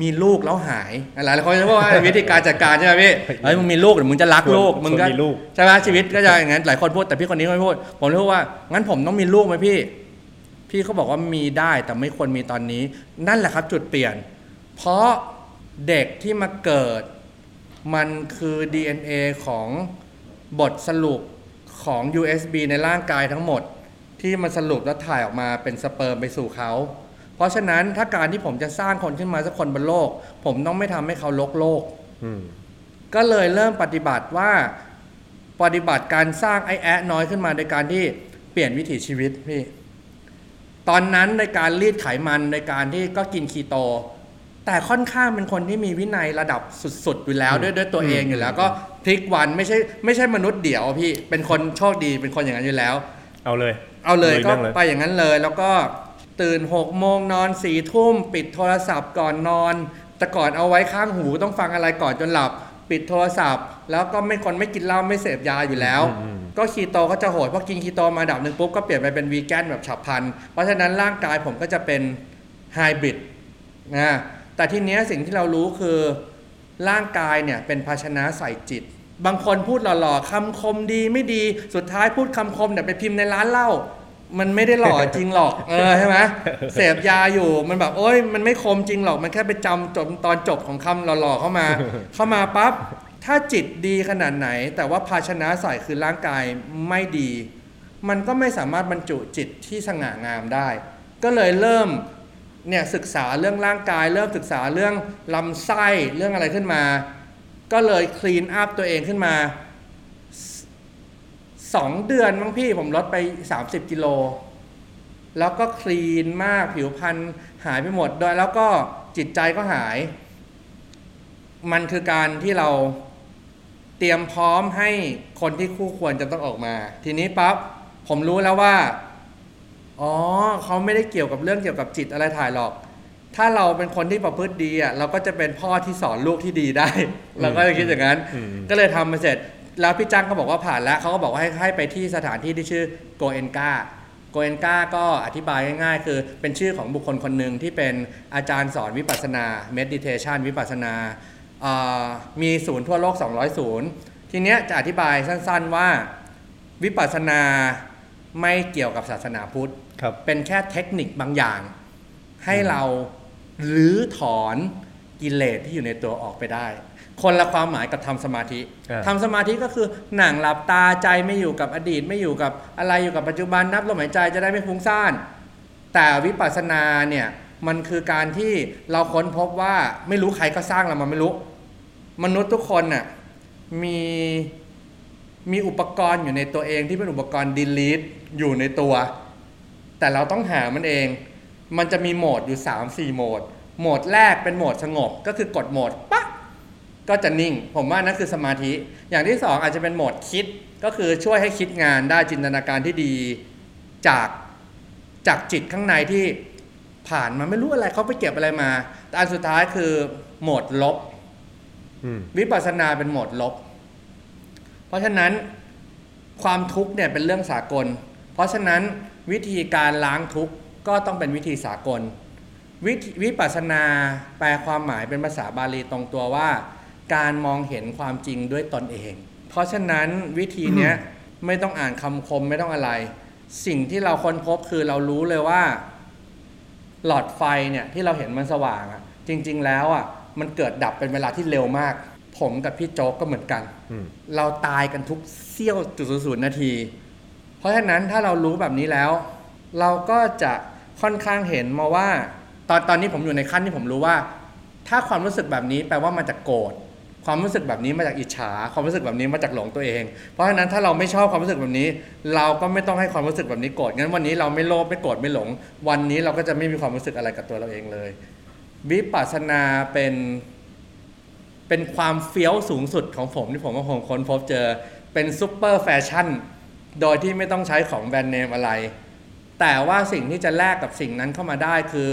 S2: มีลูกแล้วหาย หลายคนจะพูดว่าวิธีการจัดการใช่ไหมพี่เฮ้ยมึงมีลูกเดี๋ยวมึงจะรักลูกมึงก็
S1: ชวนมีลูก
S2: ใช่ไหมชีวิตก็จะอย่างนั้นหลายคนพูดแต่พี่คนนี้ไม่พูด ผมเลยพูดว่างั้นผมต้องมีลูกไหมพี่ พี่เขาบอกว่ามีได้แต่ไม่ควรมีตอนนี้ นั่นแหละครับจุดเปลี่ยน เพราะเด็กที่มาเกิด มันคือ DNA ของบทสรุปของ USB ในร่างกายทั้งหมด ที่มันสรุปแล้วถ่ายออกมาเป็นสเปิร์มไปสู่เขา เพราะฉะนั้นถ้าการที่ผมจะสร้างคนขึ้นมาสักคนบนโลก ผมต้องไม่ทำให้เขาลกโลก
S1: อืม
S2: ก็เลยเริ่มปฏิบัติว่าปฏิบัติการสร้างไอแอะน้อยขึ้นมาโดยการที่เปลี่ยนวิถีชีวิตพี่ตอนนั้นในการรีดไขมันในการที่ก็กินคีโต แต่ค่อนข้างเป็นคนที่มีวินัยระดับสุดๆอยู่แล้วด้วยด้วยตัวเองอยู่แล้ว ก็พลิกวันไม่ใช่ไม่ใช่มนุษย์เดี่ยวพี่เป็นคนโชคดีเป็นคนอย่างนั้นอยู่แล้ว
S1: เอาเลย
S2: เอาเลย
S1: ลุย
S2: ก็
S1: แม่งเลย
S2: ไปอย่างนั้นเลยแล้วก็ ตื่นหกโมงนอนสี่ทุ่ม ปิดโทรศัพท์ก่อนนอน แต่ก่อนเอาไว้ข้างหูต้องฟังอะไรก่อนจนหลับ ปิดโทรศัพท์ แล้วก็ไม่คนไม่กินเหล้าไม่เสพยาอยู่แล้ว
S1: อืม
S2: ก็คีโตก็จะโหดพอกินคีโตมาดับหนึ่งปุ๊บก็เปลี่ยนไปเป็นวีแกนแบบฉับพลัน เพราะฉะนั้นร่างกายผมก็จะเป็นไฮบริดนะแต่ทีเนี้ยสิ่งที่เรารู้คือร่างกายเนี่ยเป็นภาชนะใส่จิต บางคนพูดหล่อๆคำคมดีไม่ดีสุดท้ายพูดคำคมเนี่ยไปพิมพ์ในร้านเหล้า มันไม่ได้หล่อจริงหรอก เออใช่ไหมเสพยาอยู่มันแบบโอ้ยมันไม่คมจริงหรอก มันแค่ไปจำจบตอนจบของคำหล่อๆเข้ามา เข้ามาปั๊บถ้าจิตดีขนาดไหน แต่ว่าภาชนะใส่คือร่างกายไม่ดี มันก็ไม่สามารถบรรจุจิตที่สง่างามได้ ก็เลยเริ่มเนี่ยศึกษาเรื่องร่างกาย เริ่มศึกษาเรื่องลำไส้เรื่องอะไรขึ้นมา ก็เลยคลีนอัพตัวเองขึ้นมา สองเดือนมั้งพี่ผมลดไป 30 กิโล แล้วก็คลีนมากผิวพรรณหายไปหมดโดยแล้วก็จิตใจก็หาย มันคือการที่เราเตรียมพร้อมให้คนที่คู่ควรจะต้องออกมา ทีนี้ปั๊บผมรู้แล้วว่า อ๋อเขาไม่ได้เกี่ยวกับเรื่องเกี่ยวกับจิตอะไรถ่ายหรอก ถ้าเราเป็นคนที่ประพฤติดีอะเราก็จะเป็นพ่อที่สอนลูกที่ดีได้ เราก็จะคิดอย่างนั้น
S1: อืม
S2: ก็เลยทำมาเสร็จ แล้วพี่จ้างก็บอกว่าผ่านแล้วเขาก็บอกว่าให้ให้ไปที่สถานที่ที่ชื่อโกเอนกาโกเอนกาก็อธิบายง่ายๆ คือเป็นชื่อของบุคคลคนหนึ่งที่เป็นอาจารย์สอนวิปัสสนา meditation วิปัสสนาเอ่อมีศูนย์ทั่วโลก 200 ศูนย์ ทีเนี้ยจะอธิบายสั้นๆว่าวิปัสสนาไม่เกี่ยวกับศาสนาพุทธ
S1: ครับ
S2: เป็นแค่เทคนิคบางอย่าง ให้เรารื้อถอนกิเลสที่อยู่ในตัวออกไปได้ คนละความหมายกับทำสมาธิ
S1: อ่า
S2: ทำสมาธิก็คือหนังหลับตาใจไม่อยู่กับอดีต ไม่อยู่กับอะไรอยู่กับปัจจุบันนับลมหายใจจะได้ไม่ฟุ้งซ่าน แต่วิปัสสนาเนี่ยมันคือการที่เราค้นพบว่าไม่รู้ใครก็สร้างเรามาไม่รู้ มนุษย์ทุกคนน่ะมีมีอุปกรณ์อยู่ในตัวเองที่เป็นอุปกรณ์ delete อยู่ในตัว แต่เราต้องหามันเอง มันจะมีโหมดอยู่ 3 4 โหมด โหมดแรกเป็นโหมดสงบ ก็คือกดโหมดปั๊บ ก็จะนิ่ง ผมว่านั่นคือสมาธิ อย่างที่ 2 อาจจะเป็นโหมดคิดก็คือช่วยให้คิดงานได้จินตนาการที่ดีจากจากจิตข้างในที่ผ่านมาไม่รู้อะไรเขาไปเก็บอะไรมาแต่อันสุดท้ายคือโหมดลบ
S1: อืม
S2: วิปัสสนาเป็นโหมดลบ เพราะฉะนั้นความทุกข์เนี่ยเป็นเรื่องสากล เพราะฉะนั้นวิธีการล้างทุกข์ก็ต้องเป็นวิธีสากล วิธีวิปัสสนาแปลความหมายเป็นภาษาบาลีตรงตัวว่า การมองเห็นความจริงด้วยตนเอง เพราะฉะนั้นวิธีเนี้ยไม่ต้องอ่านคำคมไม่ต้องอะไร สิ่งที่เราค้นพบคือเรารู้เลยว่า หลอดไฟเนี่ยที่เราเห็นมันสว่างอะจริง ๆ แล้วอะมันเกิดดับเป็นเวลาที่เร็วมาก ผมกับพี่โจ๊กก็เหมือนกัน
S1: อืม
S2: เราตายกันทุกเสี้ยวจุดศูนย์นาที เพราะฉะนั้นถ้าเรารู้แบบนี้แล้ว เราก็จะค่อนข้างเห็นมาว่า ตอนตอนนี้ผมอยู่ในขั้นที่ผมรู้ว่า ถ้าความรู้สึกแบบนี้แปลว่ามาจากโกรธ ความรู้สึกแบบนี้มาจากอิจฉา ความรู้สึกแบบนี้มาจากหลงตัวเอง เพราะฉะนั้นถ้าเราไม่ชอบความรู้สึกแบบนี้ เราก็ไม่ต้องให้ความรู้สึกแบบนี้โกรธงั้นวันนี้เราไม่โลภไม่โกรธไม่หลง วันนี้เราก็จะไม่มีความรู้สึกอะไรกับตัวเราเองเลยวิปัสสนาเป็นเป็นความเฟี้ยวสูงสุดของผมที่ผมว่าผมค้นพบเจอเป็น super fashion โดยที่ไม่ต้องใช้ของแบรนด์เนมอะไร แต่ว่าสิ่งที่จะแลกกับสิ่งนั้นเข้ามาได้คือ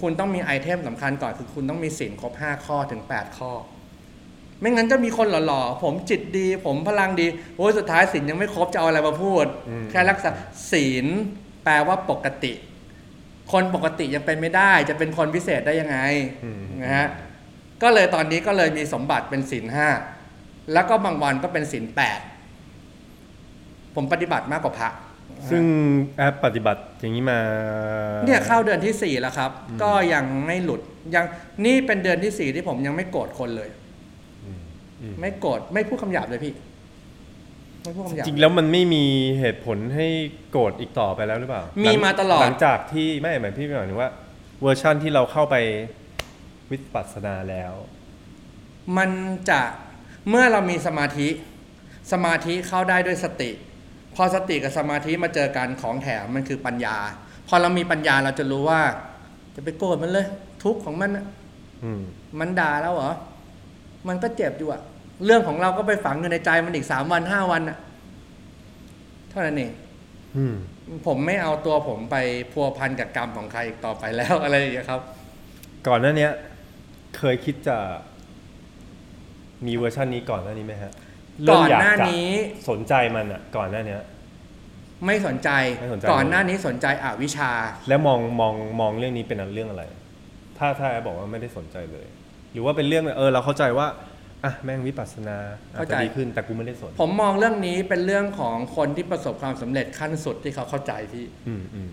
S2: คุณต้องมีไอเทมสำคัญก่อนคือคุณต้องมีศีลครบ 5 ข้อถึง 8 ข้อ ไม่งั้นจะมีคนหล่อๆ ผมจิตดี ผมพลังดี โอ้ยสุดท้ายศีลยังไม่ครบจะเอาอะไรมาพูด
S1: อืม
S2: แค่รักษาศีลแปลว่าปกติ คนปกติยังเป็นไม่ได้ จะเป็นคนพิเศษได้ยังไง
S1: อืม
S2: นะฮะ ก็เลยตอนนี้ก็เลยมีสมบัติเป็นศีลห้า แล้วก็บางวันก็เป็นศีลแปด ผมปฏิบัติมากกว่าพระ
S1: ซึ่งแอ๊ะปฏิบัติอย่างนี้มา
S2: เนี่ยเข้าเดือนที่สี่แล้วครับ ก็ยังไม่หลุด ยังนี่เป็นเดือนที่สี่ที่ผมยังไม่โกรธคนเลย
S1: อืมอืม
S2: ไม่โกรธไม่พูดคำหยาบเลยพี่ไม่พูดคำหยาบ
S1: จริงแล้วมันไม่มีเหตุผลให้โกรธอีกต่อไปแล้วหรือเปล่า
S2: มี
S1: หง
S2: มาตลอด
S1: หลังจากที่ไม่หมายพี่หมายถึงว่า เวอร์ชั่นที่เราเข้าไปวิปัสสนาแล้ว
S2: มันจะเมื่อเรามีสมาธิสมาธิเข้าได้ด้วยสติ พอสติกับสมาธิมาเจอกันของแถมมันคือปัญญา พอเรามีปัญญาเราจะรู้ว่า จะไปโกรธมันเลย ทุกข์ของมันน่ะ
S1: อืม
S2: มันด่าแล้วเหรอมันก็เจ็บอยู่อะ เรื่องของเราก็ไปฝังอยู่ในใจมันอีกสามวันห้าวันอะเท่านั้นเอง
S1: อืม
S2: ผมไม่เอาตัวผมไปพัวพันกับกรรมของใครอีกต่อไปแล้วอะไรอย่างเงี้ยครับ
S1: ก่อนหน้าเนี้ยเคยคิดจะมีเวอร์ชันนี้ก่อนหน้านี้ไหมฮะเริ่
S2: ก่
S1: ม
S2: อน
S1: ย
S2: หน้า
S1: จะ
S2: นี้
S1: สนใจมันอะ ก่อนหน้าเนี้ย
S2: ไม่สนใจ
S1: ไม่สนใจ
S2: ก่อนหน้านี้สนใจอวิชชา
S1: แล้วมองมองมองเรื่องนี้เป็นเรื่องอะไร ถ้าถ้าแอปบอกว่าไม่ได้สนใจเลย หรือว่าเป็นเรื่องเออ เราเข้าใจว่า อะแม่งวิปัสสนาอาจ
S2: เข้า
S1: จะ
S2: ใจ
S1: ดีขึ้นแต่กูไม่ได้สน
S2: ผมมองเรื่องนี้เป็นเรื่องของคนที่ประสบความสำเร็จขั้นสุดที่เขาเข้าใจพี่
S1: อืมอืม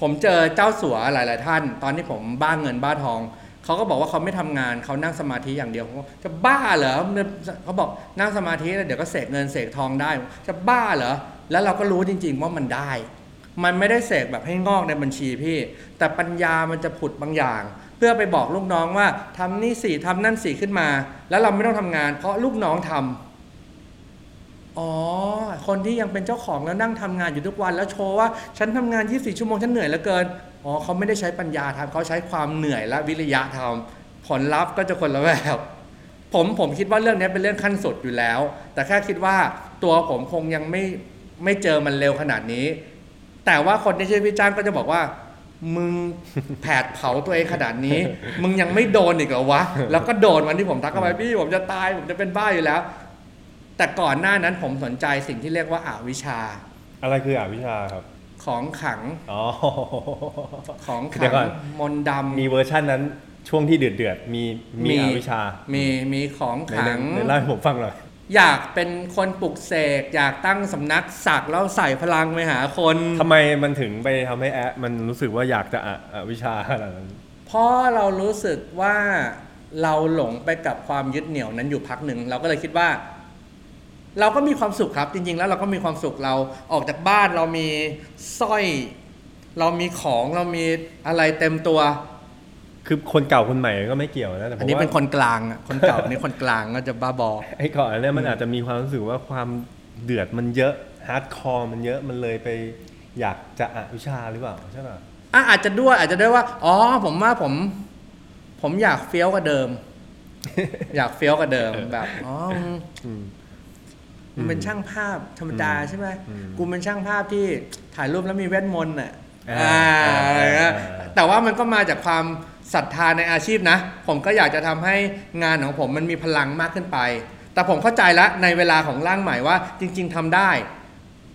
S2: ผมเจอเจ้าสัวหลาย ๆ ท่าน ตอนที่ผมบ้าเงินบ้าทองเขาก็บอกว่าเขาไม่ทำงานเขานั่งสมาธิอย่างเดียวผมก็จะบ้าเหรอเขาบอกนั่งสมาธิแล้วเดี๋ยวก็เสกเงินเสกทองได้ จะบ้าเหรอแล้วเราก็รู้จริง ๆ ว่ามันได้ มันไม่ได้เสกแบบให้งอกในบัญชีพี่ แต่ปัญญามันจะผุดบางอย่าง เพื่อไปบอกลูกน้องว่าทำนี่สี่ทำนั่นสี่ขึ้นมา แล้วเราไม่ต้องทำงาน เพราะลูกน้องทำอ๋อ คนที่ยังเป็นเจ้าของแล้วนั่งทำงานอยู่ทุกวัน แล้วโชว์ว่าฉันทำงาน 24 ชั่วโมงฉันเหนื่อยเหลือเกิน อ๋อเขาไม่ได้ใช้ปัญญาทำเขาใช้ความเหนื่อยและวิริยะทำผลลัพธ์ก็จะคนละแบบผมผมคิดว่าเรื่องนี้เป็นเรื่องขั้นสุดอยู่แล้ว แต่แค่คิดว่าตัวผมคงยังไม่ไม่เจอมันเร็วขนาดนี้ แต่ว่าคนที่ชื่อพี่จ้างก็จะบอกว่า มึงแผดเผาตัวเองขนาดนี้ มึงยังไม่โดนอีกเหรอวะ แล้วก็โดนวันที่ผมทักเข้าไปพี่ผมจะตายผมจะเป็นบ้าอยู่แล้ว แต่ก่อนหน้านั้นผมสนใจสิ่งที่เรียกว่าอาวิชชา
S1: อะไรคืออวิชชาครับ
S2: ของขัง
S1: อ๋อ
S2: ของ
S1: เดี๋
S2: ขั
S1: ยวก่อน
S2: มนต์ดำ
S1: มีเวอร์ชั่นนั้นช่วงที่เดือดเดือดๆมีมีอวิชชา
S2: มีมีของ
S1: ใน
S2: ขัง
S1: ในเล่าให้ผมฟังหน่อย
S2: อยากเป็นคนปลุกเสกอยากตั้งสำนักสักแล้วใส่พลังไปหาคน
S1: ทำไมมันถึงไปทำให้แอดมันรู้สึกว่าอยากจะอะอวิชชาขนาดนั้น
S2: เพราะเรารู้สึกว่าเราหลงไปกับความยึดเหนี่ยวนั้นอยู่พักหนึ่งเราก็เลยคิดว่า เราก็มีความสุขครับ จริง ๆ แล้วเราก็มีความสุขเราออกจากบ้านเรามีสร้อย เรามีของเรามีอะไรเต็มตัว
S1: คือคนเก่าคนใหม่ก็ไม่เกี่ยวนะแต่ผ
S2: อัน
S1: ม
S2: นี้
S1: ว่า
S2: เป็นคนกลางอะคนเก่าอันนี้คนกลางก็จะบ้าบอ
S1: ไอ้ก่อนเนี่ยมันอาจจะมีความรู้สึกว่าความเดือดมันเยอะ hardcore มันเยอะมันเลยไปอยากจะอวิชชาหรือเปล่าใช่ป่ะ
S2: อะอาจจะด้วยอาจจะด้วยว่า อ๋อผมว่าผม ผมอยากเฟี้ยวกว่าเดิม อยากเฟี้ยวกว่าเดิมแบบอ๋อมึง
S1: อืม
S2: มึงเป็นช่างภาพธรรมดา
S1: อืม
S2: ใช่ไหม
S1: อืม
S2: กูเป็นช่างภาพที่ถ่ายรูปแล้วมีเวทมนต์อะ
S1: อ่า
S2: อ่าอะไรเงี้ย
S1: อ่า
S2: แต่ว่ามันก็มาจากความ ศรัทธาในอาชีพนะ ผมก็อยากจะทำให้งานของผมมันมีพลังมากขึ้นไป แต่ผมเข้าใจแล้วในเวลาของร่างใหม่ว่าจริง ๆทำได้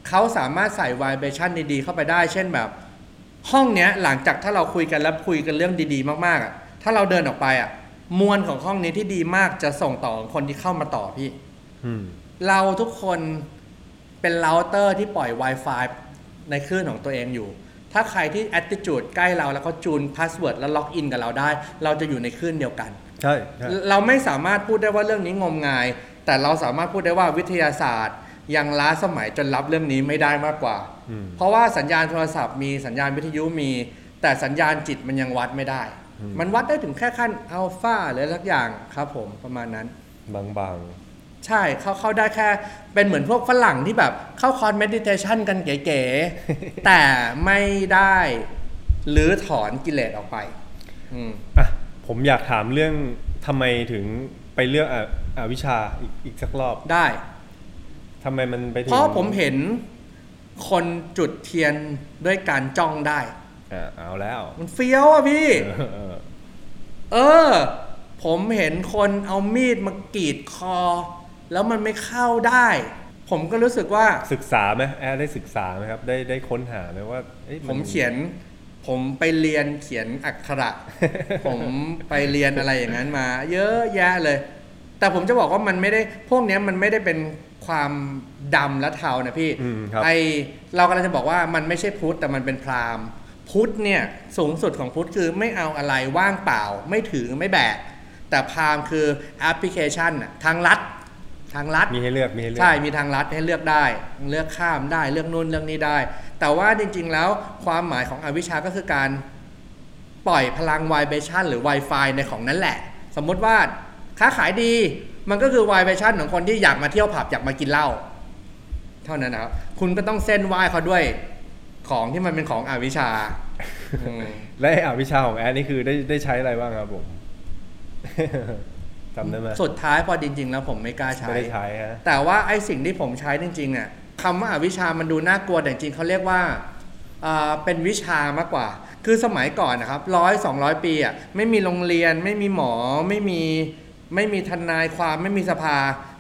S2: เขาสามารถใส่ไวเบชั่นดีๆ เข้าไปได้ เช่นแบบ ห้องเนี้ยหลังจากถ้าเราคุยกันแล้วคุยกันเรื่องดีๆ มากๆอะถ้าเราเดินออกไปอะมวลของห้องนี้ที่ดีมากจะส่งต่อคนที่เข้ามาต่อพี่
S1: อืม
S2: เราทุกคนเป็นเราเตอร์ที่ปล่อย Wi-Fi ในคลื่นของตัวเองอยู่ ถ้าใครที่ attitude ใกล้เราแล้วเขา tune password แล้ว login กับเราได้ เราจะอยู่ในคลื่นเดียวกัน
S1: ใช่ใช่
S2: เราไม่สามารถพูดได้ว่าเรื่องนี้งมงาย แต่เราสามารถพูดได้ว่าวิทยาศาสตร์ ยังล้าสมัยจนรับเรื่องนี้ไม่ได้มากกว่า
S1: อืม
S2: เพราะว่าสัญญาณโทรศัพท์มีสัญญาณวิทยุมี แต่สัญญาณจิตมันยังวัดไม่ได้ มันวัดได้ถึงแค่ขั้นอัลฟาหรืออะไรสักอย่างครับผมประมาณนั้น
S1: บางบาง
S2: ใช่เข้าเข้าได้แค่ เป็นเหมือนพวกฝรั่งที่แบบเข้าคอร์สเมดิเทชันกันเก๋ๆ แต่ไม่ได้หรือถอนกิเลสออกไปอืม
S1: ๆอะผมอยากถามเรื่องทำไมถึงไปเลือกอะอวิชชาอีกอีกสักรอบ
S2: ได้
S1: ทำไมมันไปถึง
S2: เพราะผมเห็นคนจุดเทียนด้วยการจ้องได้
S1: อะเอาแล้ว
S2: มันเฟี้ยวอะพี่
S1: เออเออ
S2: เออผมเห็นคนเอามีดมากรีดคอ แล้วมันไม่เข้าได้ ผมก็รู้สึกว่า
S1: ศึกษาไหมแอร์ได้ศึกษาไหมครับ ได้ได้ค้นหาไหมว่าเอ๊ะ
S2: ผมเขียน ผมไปเรียนเขียนอักขระ ผมไปเรียนอะไรอย่างนั้นมา เยอะแยะเลย แต่ผมจะบอกว่ามันไม่ได้พวกเนี้ยมันไม่ได้เป็นความดำและเทานะพี่
S1: อืมครับ
S2: ไอเรากำลังจะบอกว่ามันไม่ใช่พุทธแต่มันเป็นพราหมณ์ พุทธเนี่ยสูงสุดของพุทธคือไม่เอาอะไรว่างเปล่า ไม่ถือไม่แบกแต่พราหมณ์คือแอปพลิเคชันน่ะทางลัด ทางลัด
S1: มีให้เลือกมีให้เลือก
S2: ใช่มีทางลัดให้เลือกได้เลือกข้ามได้เลือกนู่นเลือกนี้ได้ แต่ว่าจริง ๆ แล้วความหมายของอวิชชาก็คือการปล่อยพลัง vibration หรือ Wi-Fi ในของนั้นแหละ สมมุติว่าค้าขายดีมันก็คือ vibration ของคนที่อยากมาเที่ยวผับอยากมากินเหล้าเท่านั้นนะครับคุณก็ต้องเส้นไหว้เขาด้วยของที่มันเป็นของอวิชชาอืม
S1: และไอ้อวิชชาของแอดนี่คือได้ได้ใช้อะไรบ้างครับผม จำได้ไหม
S2: สุดท้ายพอจริง ๆ แล้วผมไม่กล้าใช้
S1: ไม่ได้ใช้ฮะ
S2: แต่ว่าไอ้สิ่งที่ผมใช้จริงๆเนี่ยคำว่าอวิชามันดูน่ากลัวแต่จริงๆเขาเรียกว่าอ่าเป็นวิชามากกว่า คือสมัยก่อนนะครับร้อยสองร้อยปีอะไม่มีโรงเรียน ไม่มีหมอ ไม่มีไม่มีทนายความไม่มีสภา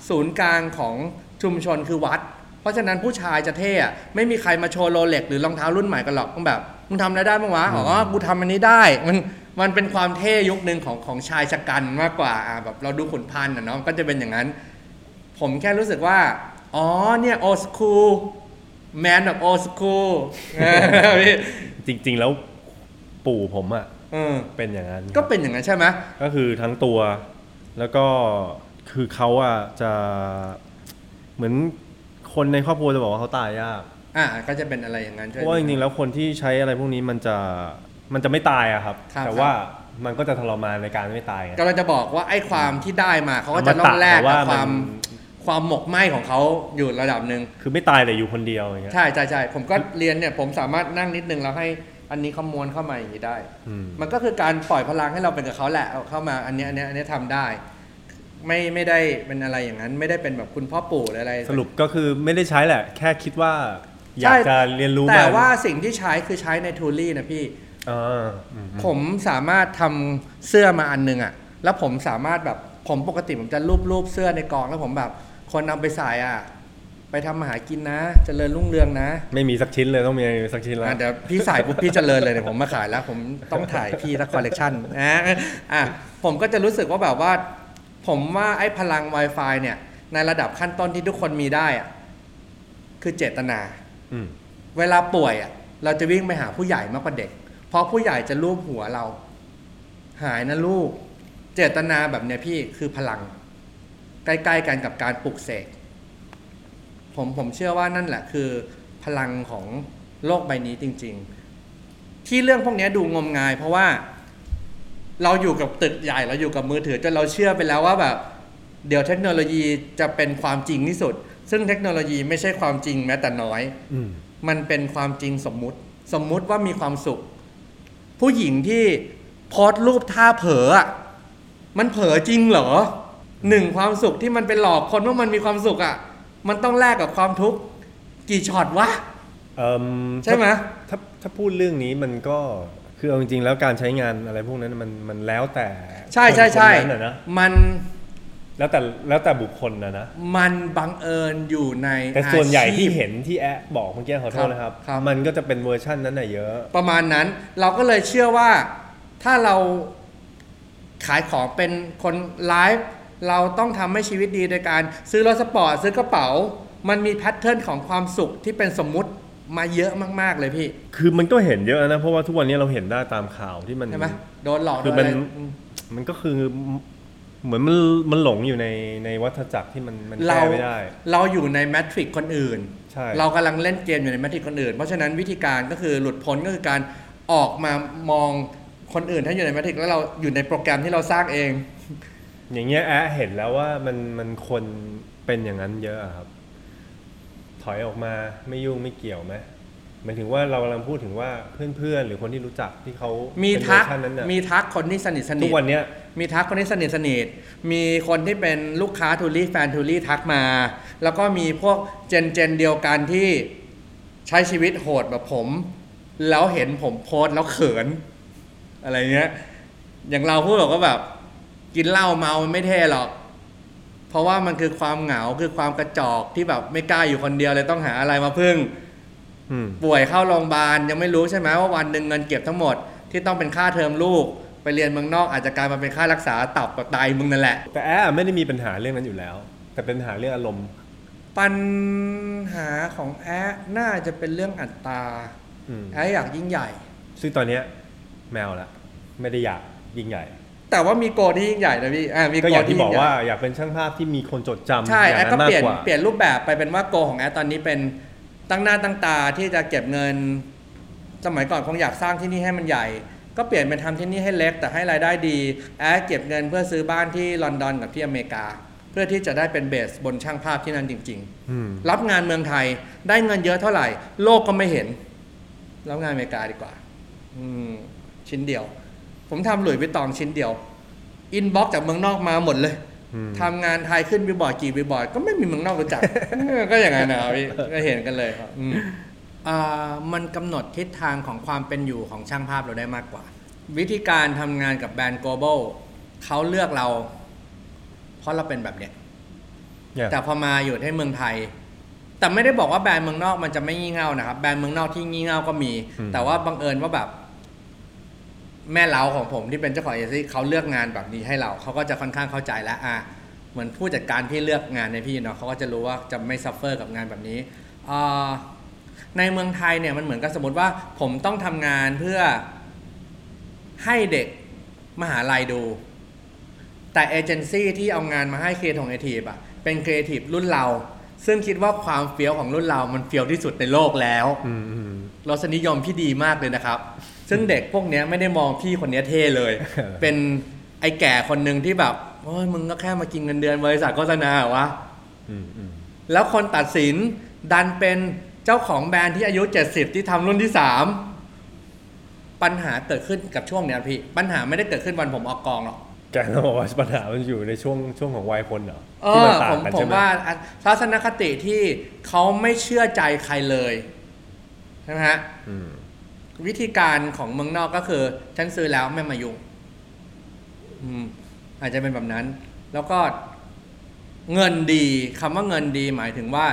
S2: ศูนย์กลางของชุมชนคือวัด เพราะฉะนั้นผู้ชายจะเท่อะไม่มีใครมาโชว์โรเล็กหรือรองเท้ารุ่นใหม่กันหรอกต้องแบบมึงทำอะไรได้บ้างวะอ๋อกูทำอันนี้ได้มัน มันเป็นความเท่ยุคหนึ่งของของชายชะกันมากกว่าอะแบบเราดูขุนพันธ์อะเนาะก็จะเป็นอย่างนั้น ผมแค่รู้สึกว่า อ๋อเนี่ยโอสคูลแมนแบบโอสคูล
S1: จริง ๆ แล้วปู่ผมอะ
S2: เออ
S1: เป็นอย่างนั้น
S2: ก็เป็นอย่างนั้นใช่ไหม
S1: ก็คือทั้งตัว แล้วก็คือเขาอะจะเหมือนคนในครอบครัวจะบอกว่าเขาตายยาก
S2: อ่าก็จะเป็นอะไรอย่างนั้น
S1: เพ
S2: ใช่
S1: ราะว่าจริงๆแล้วคนที่ใช้อะไรพวกนี้มันจะ มันจะไม่ตายอะครับ
S2: ครับ
S1: แต่ว่ามันก็จะทรมานในการไม่ตายไง
S2: กำลังจะบอกว่าไอ้ความที่ได้มาเขาก็จะต้องแลก
S1: แต่
S2: กับ
S1: ว่า
S2: ความ
S1: มัน
S2: ความหมกไหม้ของเขาอยู่ระดับหนึ่ง
S1: คือไม่ตายแต่อยู่คนเดียวอย่างเงี้ย
S2: ใช่ใช่ใช่ผมก็เรียนเนี่ย ผมสามารถนั่งนิดนึงแล้วให้อันนี้ขมวลเข้ามาอย่างนี้ได้
S1: อืม
S2: มันก็คือการปล่อยพลังให้เราเป็นกับเขาแหละเอาเข้ามาอันเนี้ยอันเนี้ยอันเนี้ยทำได้ ไม่ไม่ได้เป็นอะไรอย่างนั้น ไม่ได้เป็นแบบคุณพ่อปู่หรืออะไร
S1: สรุปก็คือไม่ได้ใช้แหละ แค่คิดว่า อยาก
S2: ใช่
S1: จะเรียนรู้
S2: แต่
S1: มัน
S2: ว่าสิ่งที่ใช้คือใช้ในทูลี่นะพี่
S1: อ่าอืม
S2: ผมสามารถทำเสื้อมาอันหนึงอะแล้วผมสามารถแบบผมปกติผมจะรูปรูปเสื้อในกองแล้วผมแบบ คนเอาไปใส่อะไปทำมาหากินนะเจริญรุ่งเรืองนะ
S1: ไม่มีสักชิ้นเลยต้องมีสักชิ้นแล้ว
S2: อะเดี๋ยวพี่ใส่ปุ๊บพี่เจริญเลยเนี่ยผมมาขายแล้ว ผมต้องถ่ายพี่ละคอลเลกชันนะอะผมก็จะรู้สึกว่าแบบว่า ผมว่าไอ้พลัง Wi-Fi เนี่ย ในระดับขั้นต้นที่ทุกคนมีได้อะคือเจตนา
S1: อืม
S2: เวลาป่วยอะ เราจะวิ่งไปหาผู้ใหญ่มากกว่าเด็ก เพราะผู้ใหญ่จะลูบหัวเรา หายนะลูก เจตนาแบบเนี้ยพี่คือพลัง ใกล้ๆกันกับการปลุกเสกผมผมเชื่อว่านั่นแหละคือ พลังของโลกใบนี้จริง ๆ ที่เรื่องพวกเนี้ยดูงมงาย เพราะว่า เราอยู่กับตึกใหญ่เราอยู่กับมือถือจนเราเชื่อไปแล้วว่าแบบ เดี๋ยวเทคโนโลยีจะเป็นความจริงที่สุด ซึ่งเทคโนโลยีไม่ใช่ความจริงแม้แต่น้อย
S1: อืม
S2: มันเป็นความจริงสมมุติ สมมุติว่ามีความสุข ผู้หญิงที่โพสต์รูปท่าเผลออะมันเผลอจริงเหรอหนึ่งความสุขที่มันเป็นหลอกคนว่ามันมีความสุขอะมันต้องแลกกับความทุกข์กี่ช็อตวะ
S1: เอิ่ม
S2: ใช่ไหม
S1: ถ้าถ้าพูดเรื่องนี้มันก็คือเอาจริงๆแล้วการใช้งานอะไรพวกนั้นมันมันแล้วแต่
S2: ใช่ใช่ใช่
S1: คนคนนั้นน่ะนะ
S2: มัน
S1: แล้วแต่แล้วแต่บุคคลนะนะ
S2: มันบังเอิญอยู่ใน
S1: แต่ส่วนใหญ่
S2: อาชีพ
S1: ที่เห็นที่แอะบอกเมื่อกี้ขอโทษนะครับ
S2: ครับ
S1: มันก็จะเป็นเวอร์ชั่นนั้นน่ะเยอะ
S2: ประมาณนั้นเราก็เลยเชื่อว่าถ้าเราขายของเป็นคนไลฟ์เราต้องทำให้ชีวิตดีโดยการ ซื้อรถสปอร์ตซื้อกระเป๋า มันมี pattern ของความสุขที่เป็นสมมุติมาเยอะมากๆเลยพี่
S1: คือมันก็เห็นเยอะนะ เพราะว่าทุกวันนี้เราเห็นได้ตามข่าวที่มัน
S2: ใช่ไหมโดนหลอกโด
S1: คื
S2: น
S1: อ
S2: อะ
S1: มัน
S2: ไร
S1: มันก็คือ เหมือนมันมันหลงอยู่ในในวัฏจักรที่มันมัน
S2: เรา
S1: แก้ไม่ได้
S2: เราอยู่ใน matrix คนอื่น
S1: ใช่
S2: เรากำลังเล่นเกมอยู่ใน matrix คนอื่น เพราะฉะนั้นวิธีการก็คือหลุดพ้นก็คือการออกมามองคนอื่นถ้าอยู่ในแมทริกแล้วเราอยู่ในโปรแกรมที่เราสร้างเอง
S1: อย่างเงี้ยแอะเห็นแล้วว่ามันมันคนเป็นอย่างนั้นเยอะอะครับ ถอยออกมาไม่ยุ่งไม่เกี่ยวไหม หมายถึงว่าเรากำลังพูดถึงว่าเพื่อนๆ หรือคนที่รู้จักที่เขา
S2: มี
S1: เป็น
S2: ทัก
S1: เวอร์ชันนั้นน่ะ
S2: มีทักคนที่สนิทส
S1: ทุ
S2: นิท
S1: กวันเนี้ย
S2: มีทักคนที่สนิทสนิทมีคนที่เป็นลูกค้าทูรี่แฟนทูรี่ทักมา แล้วก็มีพวกเจนเจนเดียวกันที่ใช้ชีวิตโหดแบบผม แล้วเห็นผมโพสต์แล้วเขิน อะไรเงี้ย อย่างเราพูดบอกว่าแบบ กินเหล้าเมามันไม่เท่หรอก เพราะว่ามันคือความเหงาคือความกระจอกที่แบบไม่กล้าอยู่คนเดียวเลยต้องหาอะไรมาพึ่ง
S1: อืม
S2: ป่วยเข้าโรงพยาบาลยังไม่รู้ใช่ไหมว่าวันหนึ่งเงินเก็บทั้งหมด ที่ต้องเป็นค่าเทอมลูกไปเรียนเมืองนอกอาจจะกลายมาเป็นค่ารักษาตับกับไตมึงนั่นแหละ
S1: แต่แอะไม่ได้มีปัญหาเรื่องนั้นอยู่แล้ว แต่เป็นปัญหาเรื่องอารมณ์
S2: ปัญหาของแอะน่าจะเป็นเรื่องอัตรา
S1: อืม
S2: แอะอยากยิ่งใหญ่
S1: ซึ่งตอนเนี้ยแมวละไม่ได้อยากยิ่งใหญ่
S2: แต่ว่ามีโกลที่ยิ่งใหญ่นะพี่อ่ามี
S1: ก็
S2: โก
S1: อ
S2: ล
S1: ย่างที่
S2: ที่
S1: บอก
S2: ยิ่งใหญ่
S1: ว่าอยากเป็นช่างภาพที่มีคนจดจำ
S2: ใช่
S1: อย่า
S2: แองด
S1: นั้
S2: ก็
S1: นมา
S2: เปลี่
S1: ก
S2: ยน
S1: กว่า
S2: เปลี่ยนรูปแบบไปเป็นว่าโกของแอดตอนนี้เป็น ตั้งหน้าตั้งตาที่จะเก็บเงิน สมัยก่อนคงอยากสร้างที่นี่ให้มันใหญ่ ก็เปลี่ยนเป็นทำที่นี่ให้เล็กแต่ให้รายได้ดีแอ๊ะเก็บเงินเพื่อซื้อบ้านที่ลอนดอนกับที่อเมริกา เพื่อที่จะได้เป็น base บนช่างภาพที่นั่นจริง
S1: อืม
S2: ๆรับงานเมืองไทยได้เงินเยอะเท่าไหร่ โลกก็ไม่เห็นรับงานอเมริกาดีกว่าอืมชิ้นเดียว ผมทำ Louis Vuitton ชิ้นเดียว inbox จากเมืองนอกมาหมดเลย
S1: อืม
S2: ทำงานไทยขึ้นบิลบอร์ดกี่บิลบอร์ดก็ไม่มีเมืองนอกรู้จักเออก็อย่างนั้นนะครับพี่ก็เห็นกันเลยครับอืมอ่ามันกำหนดทิศทางของความเป็นอยู่ของช่างภาพเราได้มากกว่า วิธีการทำงานกับแบรนด์ global เขาเลือกเรา เพราะเราเป็นแบบเนี้ย
S1: เนี่ย
S2: แต่พอมาอยู่ที่เมืองไทย แต่ไม่ได้บอกว่าแบรนด์เมืองนอกมันจะไม่งี่เง่านะครับ แบรนด์เมืองนอกที่งี่เง่าก็มี แต่ว่าบังเอิญว่าแบบ แม่เล้าของผมที่เป็นเจ้าของเอเจนซี่เขาเลือกงานแบบนี้ให้เราเขาก็จะค่อนข้างเข้าใจแล้วอะเหมือนผู้จัดการที่เลือกงานในพี่เนาะเขาก็จะรู้ว่าจะไม่ suffer กับงานแบบนี้อ่าในเมืองไทยเนี่ยมันเหมือนกับสมมติว่าผมต้องทำงานเพื่อให้เด็กมหาลัยดู แต่เอเจนซี่ที่เอางานมาให้ครีเอทของเอทีฟอะเป็นครีเอทีฟรุ่นเรา ซึ่งคิดว่าความเฟี้ยวของรุ่นเรา มันเฟี้ยวที่สุดในโลกแล้ว
S1: อืมอืม
S2: รสนิยมพี่ดีมากเลยนะครับ ซึ่งเด็กพวกเนี้ยไม่ได้มองพี่คนเนี้ยเท่เลย เป็นไอ้แก่คนหนึ่งที่แบบโอ้ยมึงก็แค่มากินเงินเดือนบริษัทโฆษณาเหรอวะ
S1: อืมอืม
S2: แล้วคนตัดสินดันเป็นเจ้าของแบรนด์ที่อายุ 70 ที่ทำรุ่นที่ 3 ปัญหาเกิดขึ้นกับช่วงเนี้ยพี่ ปัญหาไม่ได้เกิดขึ้นวันผมออกกองหรอก
S1: แกต้องบอกว่าปัญหามันอยู่ในช่วงช่วงของวัยคนเหรอ
S2: เอ
S1: ที่
S2: อ
S1: มันต่า
S2: ผ
S1: ง
S2: ม
S1: กัน
S2: ผ
S1: ใช่
S2: ม
S1: ไหม
S2: ว่าทัศนคติที่เขาไม่เชื่อใจใครเลยใช่ไหมฮะ
S1: อืม
S2: วิธีการของเมืองนอกก็คือ ฉันซื้อแล้วไม่มายุ่งอืมอาจจะเป็นแบบนั้น แล้วก็เงินดีคำว่าเงินดีหมายถึงว่า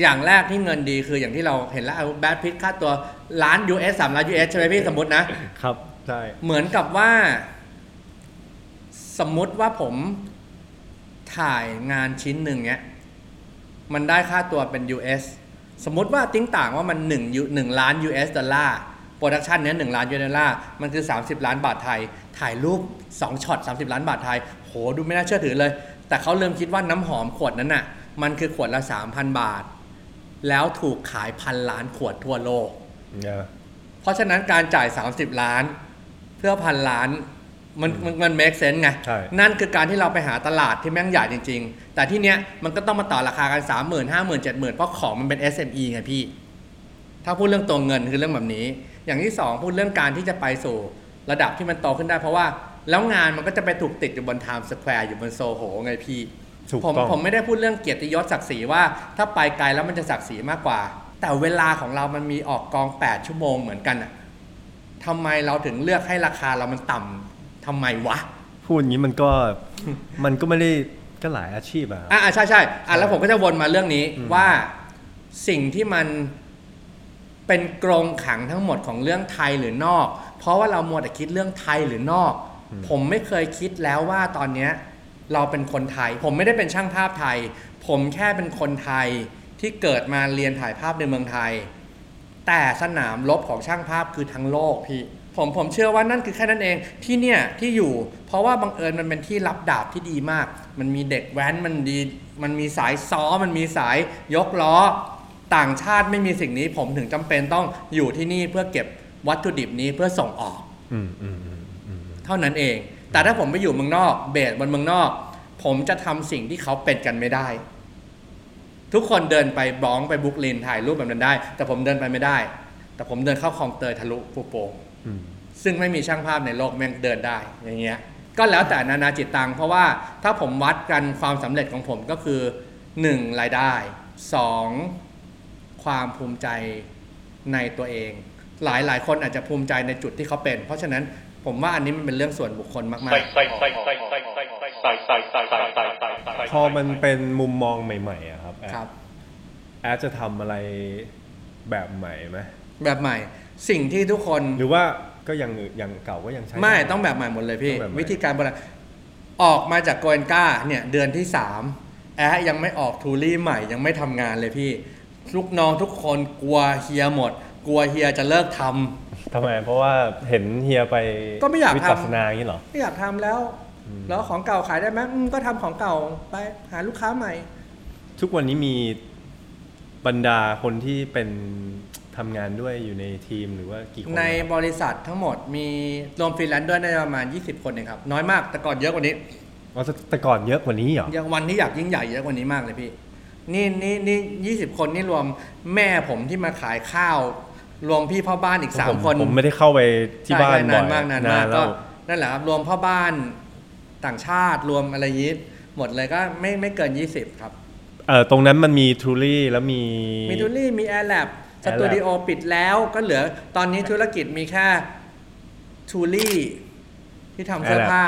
S2: อย่างแรกที่เงินดีคืออย่างที่เราเห็นแล้วแบทพิทค่าตัวล้าน US สามล้าน US ใช่ไหมพี่สมมตินะ
S1: ครับใช่
S2: เหมือนกับว่า สมมุติว่าผมถ่ายงานชิ้นหนึ่งเนี้ย มันได้ค่าตัวเป็น US สมมติว่าติ้งต่างว่ามัน1ยู1ล้าน US ดอลลาร์production เนี้ย1ล้าน US ดอลลาร์มันคือ 30 ล้านบาทไทย ถ่ายรูป2ช็อต30 ล้านบาทไทย โหดูไม่น่าเชื่อถือเลย แต่เขาเริ่มคิดว่าน้ำหอมขวดนั้นน่ะมันคือขวดละ 3,000 บาท แล้วถูกขายพันล้านขวดทั่วโลก
S1: เนี่ย
S2: เพราะฉะนั้นการจ่าย 30 ล้าน เพื่อพันล้าน มันมันมัน make sense ไง
S1: ใช่
S2: นั่นคือการที่เราไปหาตลาดที่แม่งใหญ่จริง ๆ แต่ที่เนี้ยมันก็ต้องมาต่อราคากัน 3 0 0 0 0 5 0 0 0 0 7 0 0 0 เพราะของมันเป็น SME ไงพี่ ถ้าพูดเรื่องตัวเงินคือเรื่องแบบนี้ อย่างที่ 2 พูดเรื่องการที่จะไปสู่ระดับที่มันโตขึ้นได้ เพราะว่าแล้วงานมันก็จะไปถูกติดอยู่บน Times Square อยู่บนโซโหไงพี่
S1: ถูก
S2: ผม
S1: ต้อง
S2: ผมไม่ได้พูดเรื่องเกียรติยศศักดิ์ศรีว่า ถ้าไปไกลแล้วมันจะศักดิ์ศรีมากกว่า แต่เวลาของเรามันมีออกกอง 8 ชั่วโมงเหมือนกันอะทำไมเราถึงเลือกให้ราคาเรามันต่ำ ทำไมวะ
S1: พูดอย่างนี้มันก็มันก็ไม่ได้ก็หลายอาชีพอะครับ
S2: อ่าใช่ใช่อะแล้วผมก็จะวนมาเรื่องนี้
S1: อืม
S2: ว่าสิ่งที่มันเป็นกรงขังทั้งหมดของเรื่องไทยหรือนอก เพราะว่าเรามัวแต่คิดเรื่องไทยหรือนอก ผมไม่เคยคิดแล้วว่าตอนเนี้ยเราเป็นคนไทย ผมไม่ได้เป็นช่างภาพไทย ผมแค่เป็นคนไทยที่เกิดมาเรียนถ่ายภาพในเมืองไทย แต่สนามรบของช่างภาพคือทั้งโลกพี่ ผมผมเชื่อว่านั่นคือแค่นั้นเองที่เนี่ยที่อยู่ เพราะว่าบังเอิญมันเป็นที่รับดาบที่ดีมาก มันมีเด็กแว้นมันดี มันมีสายซ้อมันมีสายยกล้อ ต่างชาติไม่มีสิ่งนี้ ผมถึงจำเป็นต้องอยู่ที่นี่เพื่อเก็บวัตถุดิบนี้เพื่อส่งออก
S1: อืมอืมอืมอืม
S2: เท่านั้นเอง แต่ถ้าผมไปอยู่เมืองนอกเบสบนเมืองนอก ผมจะทำสิ่งที่เขาเป็นกันไม่ได้ ทุกคนเดินไปบร้องไปบรุกลินถ่ายรูปแบบนั้นได้ แต่ผมเดินไปไม่ได้ แต่ผมเดินเข้าคลองเตยทะลุปูโป่ง
S1: อืม
S2: ซึ่งไม่มีช่างภาพในโลกแม่งเดินได้อย่างเงี้ยก็แล้วแต่นานาจิตตังเพราะว่าถ้าผมวัดกันความสำเร็จของผมก็คือ 1. รายได้ 2. ความภูมิใจในตัวเอง หลายหลายคนอาจจะภูมิใจในจุดที่เขาเป็น เพราะฉะนั้นผมว่าอันนี้มันเป็นเรื่องส่วนบุคคลมากๆ
S1: พอมันเป็นมุมมองใหม่ๆอะครับแอด
S2: ครับ
S1: แอดจะทำอะไรแบบใหม่ไหม
S2: แบบใหม่ สิ่งที่ทุกคน
S1: หรือว่าก็ยังยังเก่าก็ยังใช้
S2: ไม่
S1: ด้
S2: ต้องแบบใหม่หมดเลยพี่
S1: ต้องแบบใหม่
S2: วิธีการบริหารออกมาจากโกเอนก้าเนี่ยเดือนที่สามแอะยังไม่ออกทูรี่ใหม่ยังไม่ทำงานเลยพี่ลูกน้องทุกคนกลัวเฮียหมด กลัวเฮียจะเลิกทำ
S1: ทำไมเพราะว่าเห็นเฮียไป
S2: ก็ไม่อยาก
S1: วิ
S2: ทำ
S1: ปัสสนาอย่างนี้เหรอ
S2: ไม่อยากทำแล้ว แล้วของเก่าขายได้ไหมอืมก็ทำของเก่าไปหาลูกค้าใหม่
S1: ทุกวันนี้มีบรรดาคนที่เป็น ทำงานด้วยอยู่ในทีมหรือว่ากี่คน
S2: ใน
S1: นะครับ
S2: บริษัททั้งหมดมีรวมฟรีแลนซ์ด้วยได้ประมาณ 20 คนเองครับ น้อยมากแต่ก่อนเยอะกว่านี้
S1: อ๋อแต่แต่ก่อนเยอะกว่านี้เหรอ
S2: ยังวันที่อยากยิ่งใหญ่เยอะกว่านี้มากเลยพี่ นี่นี่นี่ยี่สิบคนนี่รวมแม่ผมที่มาขายข้าว รวมพี่พ่อบ้านอีกสาม
S1: ผม
S2: คน
S1: ผมไม่ได้เข้าไปที่บ้าน
S2: ใช่ใช่
S1: บ่อย
S2: นานมากนานมาก
S1: แล้
S2: ก็
S1: ว
S2: นั่นแหละครับรวมพ่อบ้านต่างชาติรวมอะไรยิบหมดเลยก็ไม่ไม่เกิน 20 ครับ
S1: เออตรงนั้นมันมีทูรี่แล้วมี
S2: มีทูรี่มีแอร์แลบ ส
S1: Air Lab
S2: ตูดิโอปิดแล้วก็เหลือตอนนี้ธุรกิจมีแค่ทูรี่ที่ทำเสื้อ
S1: Air Lab
S2: ผ้า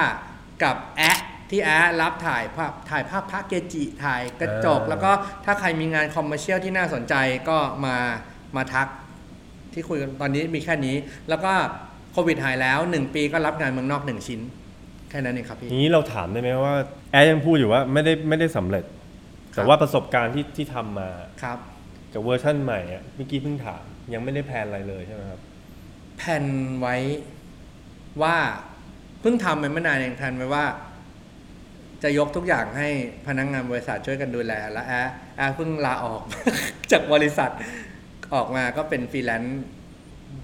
S2: กับแอะที่แอะรับถ่ายภาพถ่ายภาพพระเกจิถ่ายกระจก
S1: เออ
S2: แล้วก็ถ้าใครมีงาน commercial ที่น่าสนใจก็มามาทักที่คุยกันตอนนี้มีแค่นี้ แล้วก็โควิดหายแล้ว 1 ปีก็รับงานเมืองนอก 1 ชิ้น แค่นั้นเองครับพี่
S1: ทีนี้เราถามได้ไหมว่า แอ๊ะยังพูดอยู่ว่าไม่ได้ไม่ได้สำเร็จ แต่ว่าประสบการณ์ที่ที่ทำมา
S2: ครับ
S1: กับเวอร์ชั่นใหม่อะเมื่อกี้เพิ่งถาม ยังไม่ได้ plan อะไรเลยใช่ไหมครับ
S2: แผนไว้ว่าเพิ่งทำไปไม่นานเองแผนไว้ว่า จะยกทุกอย่างให้พนักงานบริษัทช่วยกันดูแล และแอ๊ะแอ๊ะเพิ่งลาออก จากบริษัทออกมาก็เป็นฟรีแลนซ์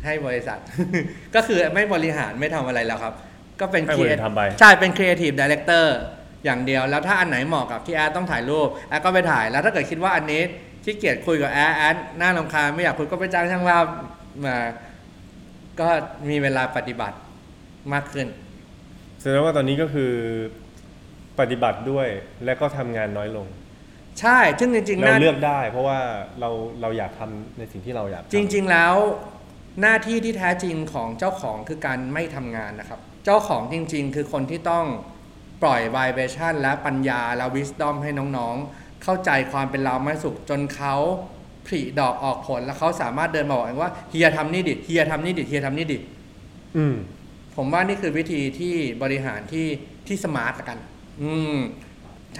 S2: ให้บริษัท ก็คือไม่บริหารไม่ทำอะไรแล้วครับ ก็เป็น
S1: ให้คนอื่นทำไป
S2: ใช่เป็น creative director อย่างเดียว แล้วถ้าอันไหนเหมาะกับที่แอ๊ะต้องถ่ายรูปแอ๊ะก็ไปถ่ายแล้วถ้าเกิดคิดว่าอันนี้ ขี้เกียจคุยกับแอ๊ะแอ๊ะน่ารำคาญไม่อยากคุยก็ไปจ้างช่างภาพมา ก็มีเวลาปฏิบัติมากขึ้น
S1: แสดงว่าตอนนี้ก็คือปฏิบัติด้วยและก็ทำงานน้อยลง
S2: ใช่ ซึ่งจริงๆ
S1: เรา
S2: น่า
S1: เลือกได้ เพราะว่าเราเราอยากทำในสิ่งที่เราอยากทำ
S2: จริง ๆ แล้ว หน้าที่ที่แท้จริงของเจ้าของคือการไม่ทำงานนะครับ เจ้าของจริง ๆ คือคนที่ต้องปล่อย vibration และปัญญาและ wisdom ให้น้องๆ เข้าใจความเป็นเราไม่สุขจนเขาผลิดอกออกผลแล้วเขาสามารถเดินมาบอกเองว่าเฮียทำนี่ดิเฮียทำนี่ดิเฮียทำนี่ดิ
S1: อืม
S2: ผมว่านี่คือวิธีที่บริหารที่ที่สมาร์ทละกัน อืม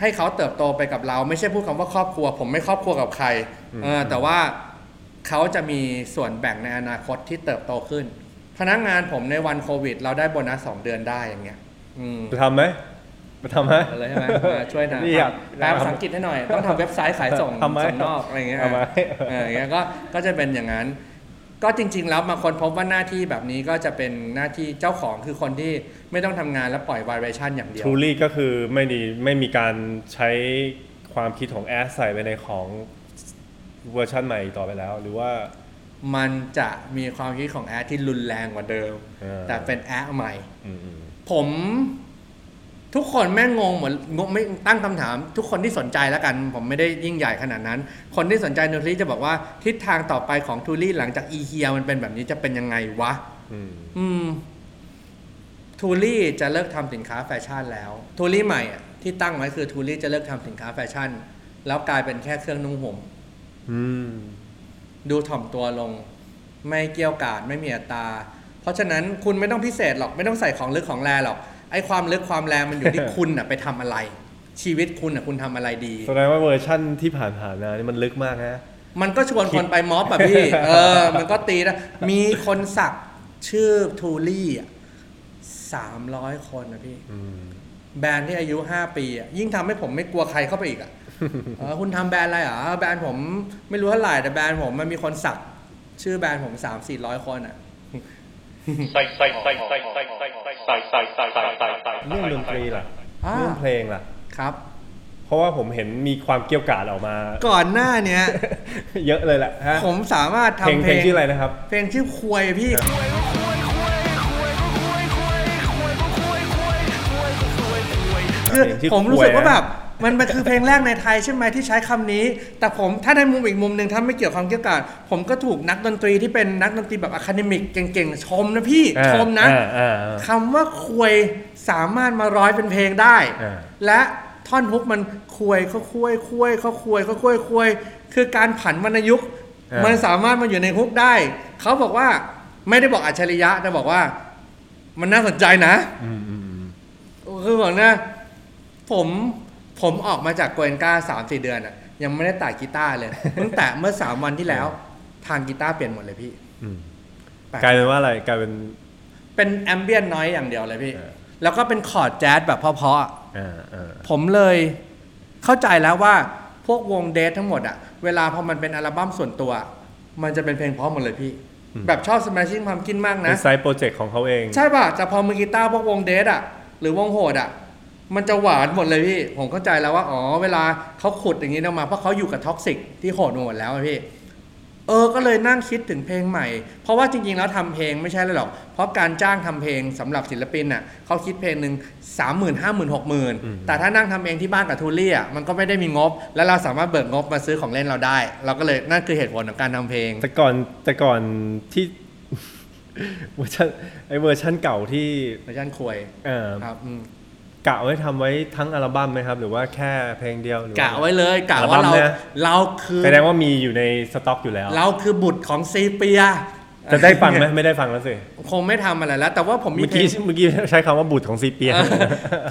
S2: ให้เขาเติบโตไปกับเรา ไม่ใช่พูดคำว่าครอบครัว ผมไม่ครอบครัวกับใคร
S1: อืม
S2: เออแต่ว่าเขาจะมีส่วนแบ่งในอนาคตที่เติบโตขึ้น พนักงานผมในวันโควิด เราได้โบนัสสองเดือนได้อย่างเงี้ยอืม
S1: จะทำไหม จะทำไหม
S2: อะไรใช่ไหมมาช่วยนะ
S1: นี่อยาก
S2: แปลภาษาอังกฤษให้หน่อย ต้องทำเว็บไซต์ขายส่ง
S1: ทำไหม
S2: ส่งนอกอะไรอย่างเงี้ย
S1: ทำไหม
S2: เอออย่างเงี้ยก็ก็จะเป็นอย่างนั้น ก็จริง ๆ แล้วมาคนพบว่าหน้าที่แบบนี้ก็จะเป็นหน้าที่เจ้าของคือคนที่ไม่ต้องทำงานแล้วปล่อย vibration อย่างเดียว
S1: ทูรี่ก็คือไม่ดีไม่มีการใช้ความคิดของแอสใส่ไปในของเวอร์ชันใหม่อีกต่อไปแล้ว หรือว่า
S2: มันจะมีความคิดของแอดที่รุนแรงกว่าเดิม
S1: เออ
S2: แต่เป็นแอดใหม่
S1: อืมอืม
S2: ผม ทุกคนแม่งงงเหมือนงงไม่ตั้งคำถาม ทุกคนที่สนใจแล้วกัน ผมไม่ได้ยิ่งใหญ่ขนาดนั้น คนที่สนใจทูลี่จะบอกว่าทิศทางต่อไปของทูลี่หลังจากไอ้เฮียมันเป็นแบบนี้จะเป็นยังไงวะ
S1: อืม
S2: อืมทูลี่จะเลิกทำสินค้าแฟชั่นแล้วทูลี่ใหม่อะที่ตั้งไว้คือทูลี่จะเลิกทำสินค้าแฟชั่น แล้วกลายเป็นแค่เครื่องนุ่งห่ม
S1: อืม
S2: ดูถ่อมตัวลง ไม่เกรี้ยวกราดไม่มีอัตตา เพราะฉะนั้นคุณไม่ต้องพิเศษหรอกไม่ต้องใส่ของลึกของแรงหรอก ไอ้ความลึกความแรงมันอยู่ที่คุณน่ะไปทำอะไร ชีวิตคุณน่ะคุณทำอะไรดี
S1: แสดงว่าเวอร์ชั่นที่ผ่านผ่านๆมานี่มันลึกมากฮะ
S2: มันก็ชวนคนไปม็อบแบบพี่ เออ มันก็ตีนะมีคนสักชื่อทูลี่อะสามร้อยคนนะพี่
S1: อืม
S2: แบรนด์ที่อายุห้าปีอะยิ่งทำให้ผมไม่กลัวใครเข้าไปอีกอะเออคุณทำแบรนด์อะไรเหรอแบรนด์ผมไม่รู้เท่าไหร่แต่แบรนด์ผมมันมีคนสัก ชื่อแบรนด์ผมสามสี่ร้อยคนอะ
S1: เรื่องดนตรีล่ะ
S2: อ่า
S1: เรื่องเพลงล่ะ
S2: ครับ
S1: เพราะว่าผมเห็นมีความเกรี้ยวกราดออกมา
S2: ก่อนหน้าเนี้ย
S1: เยอะเลยแหละฮะ
S2: ผมสามารถ
S1: เพลง
S2: ทำ
S1: เพลงชื่ออะไรนะครับ
S2: เพลงชื่อควยพี่ คือ
S1: เพลงชื่อ
S2: ผมรู้สึก
S1: ควย
S2: ว่าแบบ มันมันคือเพลงแรกในไทยใช่ไหมที่ใช้คำนี้ แต่ผมถ้าในมุมอีกมุมหนึ่งถ้าไม่เกี่ยวกับความเกรี้ยวกราดผมก็ถูกนักดนตรีที่เป็นนักดนตรีแบบ academic เก่งๆ ชมนะพี่
S1: อ่า
S2: ชมนะ
S1: อ่าอ่าอ่า
S2: คำว่าควยสามารถมาร้อยเป็นเพลงได้
S1: อ่า
S2: และท่อนฮุกมันควยเขาควยควยเขาควยเขาควยควยคือการผันวรรณยุกต์
S1: อ่ามั
S2: มันสามารถมาอยู่ในฮุกได้ เขาบอกว่าไม่ได้บอกอัจฉริยะแต่บอกว่า มันน่าสนใจนะ
S1: อืมอืมอืม
S2: คือบอกนะ ผม ผมออกมาจากโกเอนกาสามสี่เดือนอะยังไม่ได้แตะกีตาร์เลยตั้งแต่เมื่อสามวันที่แล้ว ทางกีตาร์เปลี่ยนหมดเลยพี่
S1: อืม
S2: แปลก
S1: กลายเป็นว่าอะไรกลายเป็น
S2: เป็นแอมเบียนน้อยอย่างเดียวเลยพี่
S1: เออ
S2: แล้วก็เป็นคอร์ดแจ๊สแบบเพราะๆอะ
S1: อ่าอ่า
S2: ผมเลยเข้าใจแล้วว่าพวกวงเดททั้งหมดอะเวลาพอมันเป็นอัลบั้มส่วนตัว มันจะเป็นเพลงเพราะหมดเลยพี่ แบบชอบ Smashing Pumpkin มาก
S1: เป็
S2: นะ
S1: นไซต์โปรเจกต์ของเขาเอง
S2: ใช่ป่ะแต่พอมือกีตาร์พวกวงเดทอะหรือวงโหดอะ มันจะหวานหมดเลยพี่ ผมเข้าใจแล้วว่า อ๋อ เวลาเขาขุดอย่างนี้ออกมา เพราะเขาอยู่กับท็อกซิกที่โหดหมดแล้วอะพี่ เออ ก็เลยนั่งคิดถึงเพลงใหม่ เพราะว่าจริง ๆ แล้วทำเพลงไม่ใช่เลยหรอก เพราะการจ้างทำเพลงสำหรับศิลปินน่ะเขาคิดเพลงหนึ่งสามหมื่นห้าหมื่นหกหมื่น
S1: อืม
S2: แต่ถ้านั่งทำเองที่บ้านกับทูลี่อะมันก็ไม่ได้มีงบ แล้วเราสามารถเบิกงบมาซื้อของเล่นเราได้ เราก็เลยนั่นคือเหตุผลของการทำเพลง
S1: แต่ก่อนแต่ก่อนที่เวอร์ชันไอเวอร์ชันเก่าที่
S2: เวอร์ชันควย
S1: เออ
S2: ครับอืม
S1: กะไว้ทำไว้ทั้งอัลบั้มไหมครับ หรือว่าแค่เพลงเดียวหรือกะ
S2: ไว้เลยกะ
S1: อัลบั้
S2: ว่ามเรา
S1: เนี่ย
S2: เราคือ
S1: แสดงว่ามีอยู่ในสต็อกอยู่แล้ว
S2: เราคือบุตรของซีเปีย
S1: จะได้ฟังไหมไม่ได้ฟังแล้วสิ
S2: คงไม่ทำอะไรแล้ว แต่ว่าผมมี
S1: เมื่อ
S2: เพล
S1: กี้
S2: ง
S1: เมื่อกี้ใช้คำว่าบุตรของซีเปีย
S2: เออ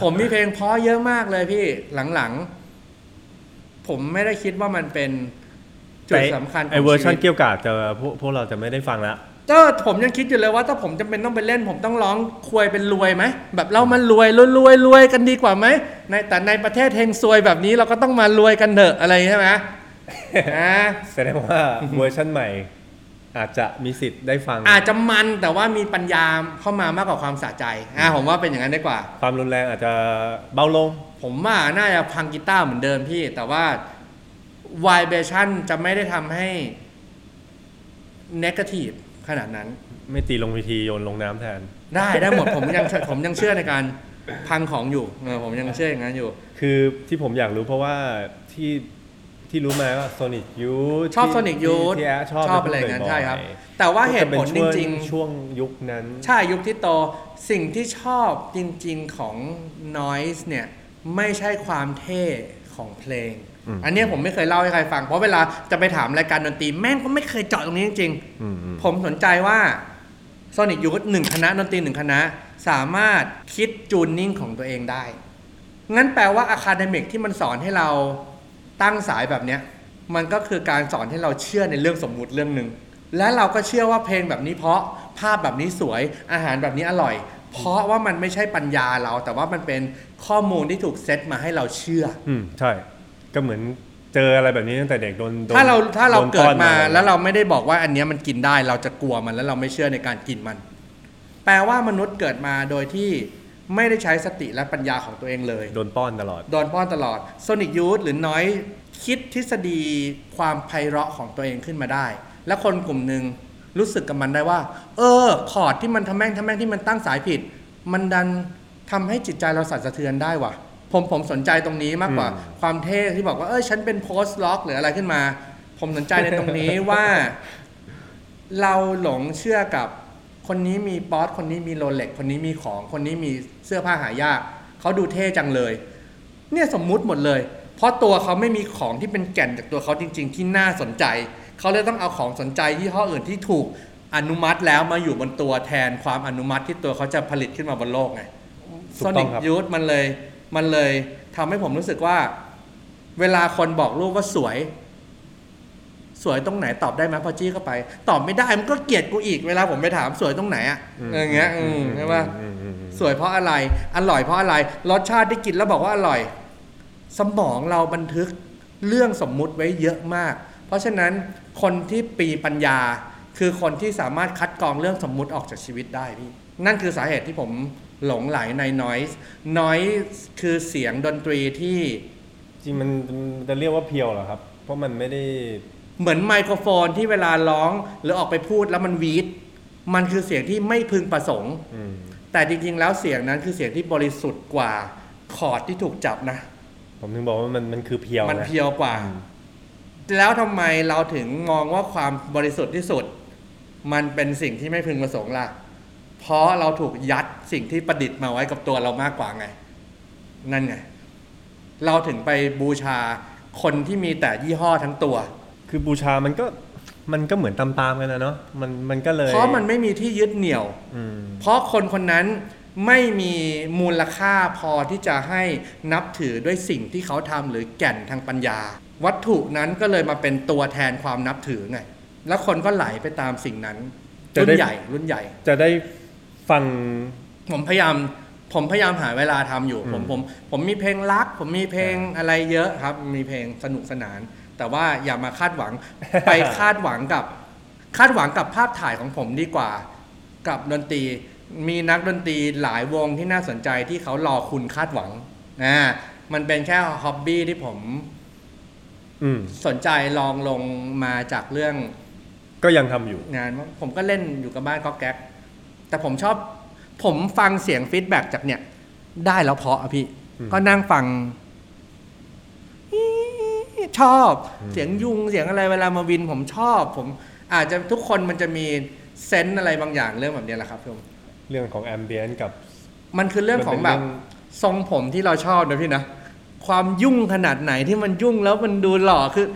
S2: ผมมีเพลงเพราะเยอะมากเลยพี่หลังๆ ผมไม่ได้คิดว่ามันเป็นจุดสำคัญข
S1: ไอ
S2: อง
S1: เวอร์ชัน
S2: ชีวิต
S1: เกี่ยวกาดจะพวกพวกเราจะไม่ได้ฟังแล้ว
S2: เออผมยังคิดอยู่เลยว่าถ้าผมจำเป็นต้องไปเล่น ผมต้องร้องควยเป็นรวยไหมแบบเรามันรวยรวยรวยรวยกันดีกว่าไหมในแต่ในประเทศเฮงซวยแบบนี้เราก็ต้องมารวยกันเถอะอะไรใช่ไหมอ่า
S1: แสดงว่าเวอร์ชันใหม่ อาจจะมีสิทธิ์ได้ฟัง
S2: อาจจะมันแต่ว่ามีปัญญาเข้ามามากกว่าความสะใจอ่าผมว่าเป็นอย่างนั้นดีกว่า
S1: ความรุนแรงอาจจะเบาลง
S2: ผมว่าน่าจะพังกีตาร์เหมือนเดิมพี่ แต่ว่า vibration จะไม่ได้ทำให้ negative ขนาดนั้น
S1: ไม่ตีลงวิธีโยนลงน้ำแทน
S2: ได้ได้หมดผมยังผมยังเชื่อในการพังของอยู่เออผมยังเชื่ออย่างนั้นอยู่
S1: คือที่ผมอยากรู้เพราะว่าที่ที่รู้มาว่าโซนิ c ยูท
S2: ชอบ Sonic Youth
S1: ที่แอชอบ
S2: ชอบอะไรอย่างนั้น
S1: บ่ๆ
S2: ใช่ครับ แต่ว่าเหตุผลจริง
S1: ๆ
S2: ๆ
S1: ช่วงยุคนั้น
S2: ใช่ยุคที่โตสิ่งที่ชอบจริง ๆของ noise เนี่ย ไม่ใช่ความเท่ของเพลง
S1: อืม
S2: อันเนี้ยผมไม่เคยเล่าให้ใครฟัง เพราะเวลาจะไปถามรายการดนตรีแม่งก็ไม่เคยเจาะตรงนี้จริง
S1: อืมอืม
S2: ๆผมสนใจว่า Sonic Youth หนึ่งคณะดนตรีหนึ่งคณะ สามารถคิด tuning ของตัวเองได้ งั้นแปลว่า academic ที่มันสอนให้เราตั้งสายแบบเนี้ยมันก็คือการสอนให้เราเชื่อในเรื่องสมมุติเรื่องหนึ่งและเราก็เชื่อว่าเพลงแบบนี้เพราะภาพแบบนี้สวยอาหารแบบนี้อร่อย เพราะว่ามันไม่ใช่ปัญญาเรา แต่ว่ามันเป็นข้อมูลที่ถูกเซตมาให้เราเชื่อ
S1: อืมใช่ ก็เหมือนเจออะไรแบบนี้ตั้งแต่เด็กโดนโดน
S2: ถ้าเราถ้าเรา
S1: โน
S2: เกิด
S1: ป้อน
S2: มา
S1: อะไร
S2: แล้วเราไม่ได้บอกว่าอันเนี้ยมันกินได้เราจะกลัวมันแล้วเราไม่เชื่อในการกินมัน แปลว่ามนุษย์เกิดมาโดยที่ไม่ได้ใช้สติและปัญญาของตัวเองเลย
S1: โดนป้อนตลอด
S2: โดนป้อนตลอด Sonic Youth หรือน้อยคิดทฤษฎีความไพเราะของตัวเองขึ้นมาได้ และคนกลุ่มหนึ่งรู้สึกกับมันได้ว่า เออ คอร์ดที่มันทำแม่งทำแม่งที่มันตั้งสายผิด มันดันทำให้จิตใจเราสั่นสะเทือนได้ว่ะ ผมผมสนใจตรงนี้มากกว่า
S1: อืม
S2: ความเท่ที่บอกว่าเออฉันเป็นโพสต์ล็อกหรืออะไรขึ้นมา ผมสนใจในตรงนี้ว่า เราหลงเชื่อกับคนนี้มีป๊อตคนนี้มีโรเล็ก คนนี้มีของ คนนี้มีเสื้อผ้าหายากเขาดูเท่จังเลย เนี่ยสมมุติหมดเลย เพราะตัวเขาไม่มีของที่เป็นแก่นจากตัวเขาจริง ๆ ที่น่าสนใจ เขาเลยต้องเอาของสนใจยี่ห้ออื่นที่ถูกอนุมัติแล้วมาอยู่บนตัวแทนความอนุมัติที่ตัวเขาจะผลิตขึ้นมาบนโลกไง
S1: ถู
S2: โซ
S1: กต้
S2: นิ
S1: อกงครับ
S2: ยูทมันเลย มันเลยทำให้ผมรู้สึกว่า เวลาคนบอกรูปว่าสวย สวยตรงไหนตอบได้ไหมพอจี้เข้าไป ตอบไม่ได้มันก็เกลียดกูอีกเวลาผมไปถามสวยตรงไหนอะอย่างเงี้ยอืมใช่ปะ
S1: อืมอืมอืม
S2: สวยเพราะอะไร อร่อยเพราะอะไร รสชาติที่กินแล้วบอกว่าอร่อย สมองเราบันทึกเรื่องสมมุติไว้เยอะมาก เพราะฉะนั้นคนที่ปีปัญญาคือคนที่สามารถคัดกรองเรื่องสมมุติออกจากชีวิตได้พี่ นั่นคือสาเหตุที่ผม หลงไหลใน noise noise คือเสียงดนตรีที่
S1: จริงมันมันจะเรียกว่าเพียวเหรอครับ เพราะมันไม่ได้
S2: เหมือนไมโครโฟนที่เวลาร้องหรือออกไปพูดแล้วมันวีดมันคือเสียงที่ไม่พึงประสงค์
S1: อืม
S2: แต่จริงๆ แล้วเสียงนั้นคือเสียงที่บริสุทธิ์กว่าคอร์ดที่ถูกจับนะ
S1: ผมถึงบอกว่ามันมันคือเพียว
S2: มัน
S1: นะ
S2: เพียวกว่า
S1: อืม
S2: แล้วทำไมเราถึงมองว่าความบริสุทธิ์ที่สุด มันเป็นสิ่งที่ไม่พึงประสงค์ล่ะ เพราะเราถูกยัดสิ่งที่ประดิษฐ์มาไว้กับตัวเรามากกว่าไง นั่นไง เราถึงไปบูชาคนที่มีแต่ยี่ห้อทั้งตัว
S1: คือบูชามันก็มันก็เหมือนตามๆกันนะเนาะมันมันก็เลย
S2: เพราะมันไม่มีที่ยึดเหนี่ยว
S1: อืม
S2: เพราะคนคนนั้นไม่มีมูลค่าพอที่จะให้นับถือด้วยสิ่งที่เขาทำหรือแก่นทางปัญญา วัตถุนั้นก็เลยมาเป็นตัวแทนความนับถือไง แล้วคนก็ไหลไปตามสิ่งนั้น
S1: จะ
S2: รุ่
S1: ได้
S2: นใหญ่รุ่นใหญ่
S1: จะได้ ฟัง
S2: ผมพยายามผมพยายามหาเวลาทำอยู่ผม
S1: อืม
S2: ผมผมมีเพลงรัก ผมมีเพลงอะไรเยอะครับ มีเพลงสนุกสนาน แต่ว่าอย่ามาคาดหวังไปคาดหวังกับ คาดหวังกับภาพถ่ายของผมดีกว่า กับดนตรี มีนักดนตรีหลายวงที่น่าสนใจที่เขารอคุณคาดหวังนะมันเป็นแค่ฮ็อบบี้ที่ผม
S1: อืม
S2: สนใจลองลงมาจากเรื่อง
S1: ก็ยังทำอยู่
S2: งานว่าผมก็เล่นอยู่กับบ้านก็แก๊ก แต่ผมชอบผมฟังเสียงฟีดแบ็กจากเนี่ย ได้แล้วเพราะอะพี่
S1: อืม
S2: ก็นั่งฟัง ชอบเสียงยุงเสียงอะไรเวลามาวินผมชอบ ผมอาจจะทุกคนมันจะมีเซนส์อะไรบางอย่างเรื่องแบบเนี้ยแหละครับพี่ผม
S1: เรื่องของแอมเบียนกับ
S2: มันคือเรื่องของแบบ
S1: มันเป็นเรื่
S2: ทรงผมที่เราชอบนะพี่นะความยุ่งขนาดไหนที่มันยุ่งแล้วมันดูหล่อคือ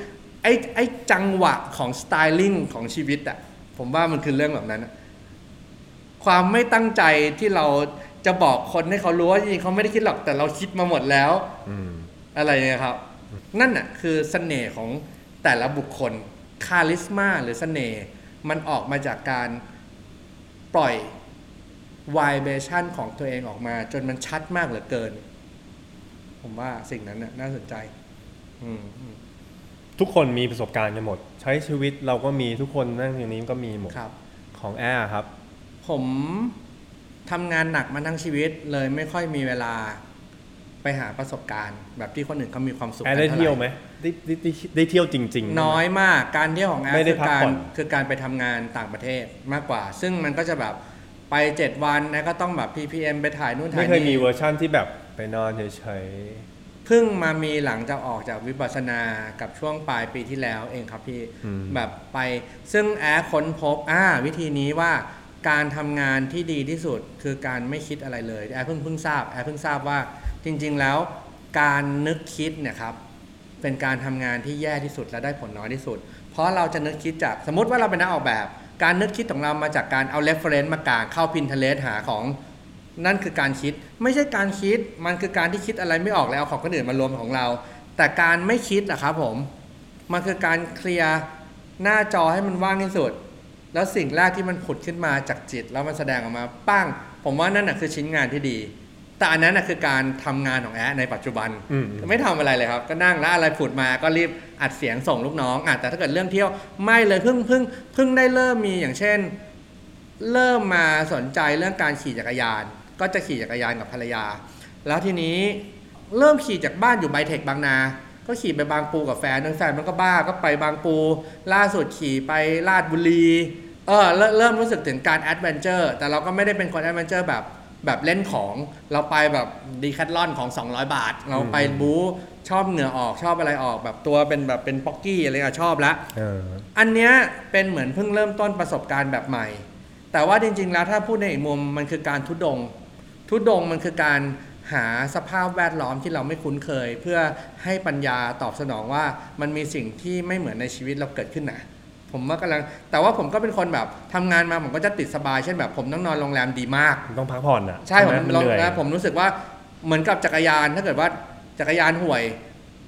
S2: ไอ้ไอ้จังหวะของสไตลิ่งของชีวิตอะผมว่ามันคือเรื่องแบบนั้นอะ ความไม่ตั้งใจที่เราจะบอกคนให้เขารู้ว่าจริงๆเขาไม่ได้คิดหรอกแต่เราคิดมาหมดแล้ว
S1: อืม
S2: อะไรเนี่ยครับ นั่นน่ะคือเสน่ห์ของแต่ละบุคคลคาลิสมาหรือเสน่ห์มันออกมาจากการปล่อย vibration ของตัวเองออกมา จนมันชัดมากเหลือเกิน ผมว่าสิ่งนั้นน่ะน่าสนใจอืมอืม
S1: ทุกคนมีประสบการณ์กันหมด ใช้ชีวิตเราก็มีทุกคนนั่งอย่างนี้ก็มีหมด
S2: ครับ
S1: ของแอร์ครับ
S2: ผมทำงานหนักมาทั้งชีวิตเลยไม่ค่อยมีเวลาไปหาประสบการณ์ แบบที่คนอื่นเขามีความสุข
S1: แอ
S2: กั
S1: ร์
S2: น
S1: ได้
S2: เท่า
S1: เที่ยว
S2: ไห
S1: ไห
S2: ร่
S1: มได้ได้ได้ได้เที่ยวจริงๆ
S2: น้อยมากการเที่ยวของแอร์
S1: ไม่ได้
S2: คือ
S1: พัก
S2: การ
S1: ผ่อน
S2: คือการไปทำงานต่างประเทศมากกว่า ซึ่งมันก็จะแบบไปเจ็ดวันนะก็ต้องแบบ ppm ไปถ่ายนู่นถ่า
S1: ไม่
S2: ย
S1: เคยมี
S2: นี่
S1: เวอร์ชั่นที่แบบไปนอนเฉย
S2: เพิ่งมามีหลังจากออกจากวิปัสสนากับช่วงปลายปีที่แล้วเองครับพี่
S1: อืม
S2: แบบไป ซึ่งแอร์ค้นพบอ่าวิธีนี้ว่า การทำงานที่ดีที่สุดคือการไม่คิดอะไรเลยแอร์เพิ่งเพิ่งทราบแอร์เพิ่งทราบว่าจริง ๆ แล้วการนึกคิดเนี่ยครับเป็นการทำงานที่แย่ที่สุดและได้ผลน้อยที่สุด เพราะเราจะนึกคิดจากสมมติว่าเราเป็นนักออกแบบ การนึกคิดของเรามาจากการเอา reference มากางเข้า Pinterest หาของนั่นคือการคิดไม่ใช่การคิดมันคือการที่คิดอะไรไม่ออกแล้วเอาของคนอื่นมารวมของเรา แต่การไม่คิดอะครับผมมันคือการเคลียร์หน้าจอให้มันว่างที่สุด แล้วสิ่งแรกที่มันผุดขึ้นมาจากจิต แล้วมันแสดงออกมาปั้ง ผมว่านั่นน่ะคือชิ้นงานที่ดี แต่อันนั้นน่ะคือการทำงานของแอดในปัจจุบัน
S1: อืม
S2: ไม่ทำอะไรเลยครับ ก็นั่งแล้วอะไรผุดมาก็รีบอัดเสียงส่งลูกน้องอะแต่ถ้าเกิดเรื่องเที่ยวไม่เลยเพิ่งเพิ่งเพิ่งได้เริ่มมีอย่างเช่น เริ่มมาสนใจเรื่องการขี่จักรยาน ก็จะขี่จักรยานกับภรรยา แล้วทีนี้เริ่มขี่จากบ้านอยู่ไบเทคบางนา ก็ขี่ไปบางปูกับแฟนแฟนมันก็บ้าก็ไปบางปู ล่าสุดขี่ไปราชบุรีเออเริ่มเริ่มรู้สึกถึงการ adventure แต่เราก็ไม่ได้เป็นคน adventure แบบแบบเล่นของเราไปแบบ Decathlon ของ 200 บาท เราไปบู๊ชอบเหงื่อออกชอบอะไรออกแบบตัวเป็นแบบเป็นป๊อกกี้อะไรก็ชอบละ
S1: เออ
S2: อันเนี้ยเป็นเหมือนเพิ่งเริ่มต้นประสบการณ์แบบใหม่ แต่ว่าจริง ๆ แล้วถ้าพูดในอีกมุมมันคือการทุดงค์ทุดงค์มันคือการ หาสภาพแวดล้อมที่เราไม่คุ้นเคย เพื่อให้ปัญญาตอบสนองว่ามันมีสิ่งที่ไม่เหมือนในชีวิตเราเกิดขึ้นนะผมว่ากำลังแต่ว่าผมก็เป็นคนแบบทำงานมาผมก็จะติดสบายเช่นแบบผมต้องนอนโรงแรมดีมาก
S1: ต้องพักผ่อนอะ
S2: ใช่ผม
S1: ไหน
S2: ลอง
S1: เหนื่อย
S2: นะผมรู้สึกว่าเหมือนกับจักรยานถ้าเกิดว่าจักรยานห่วย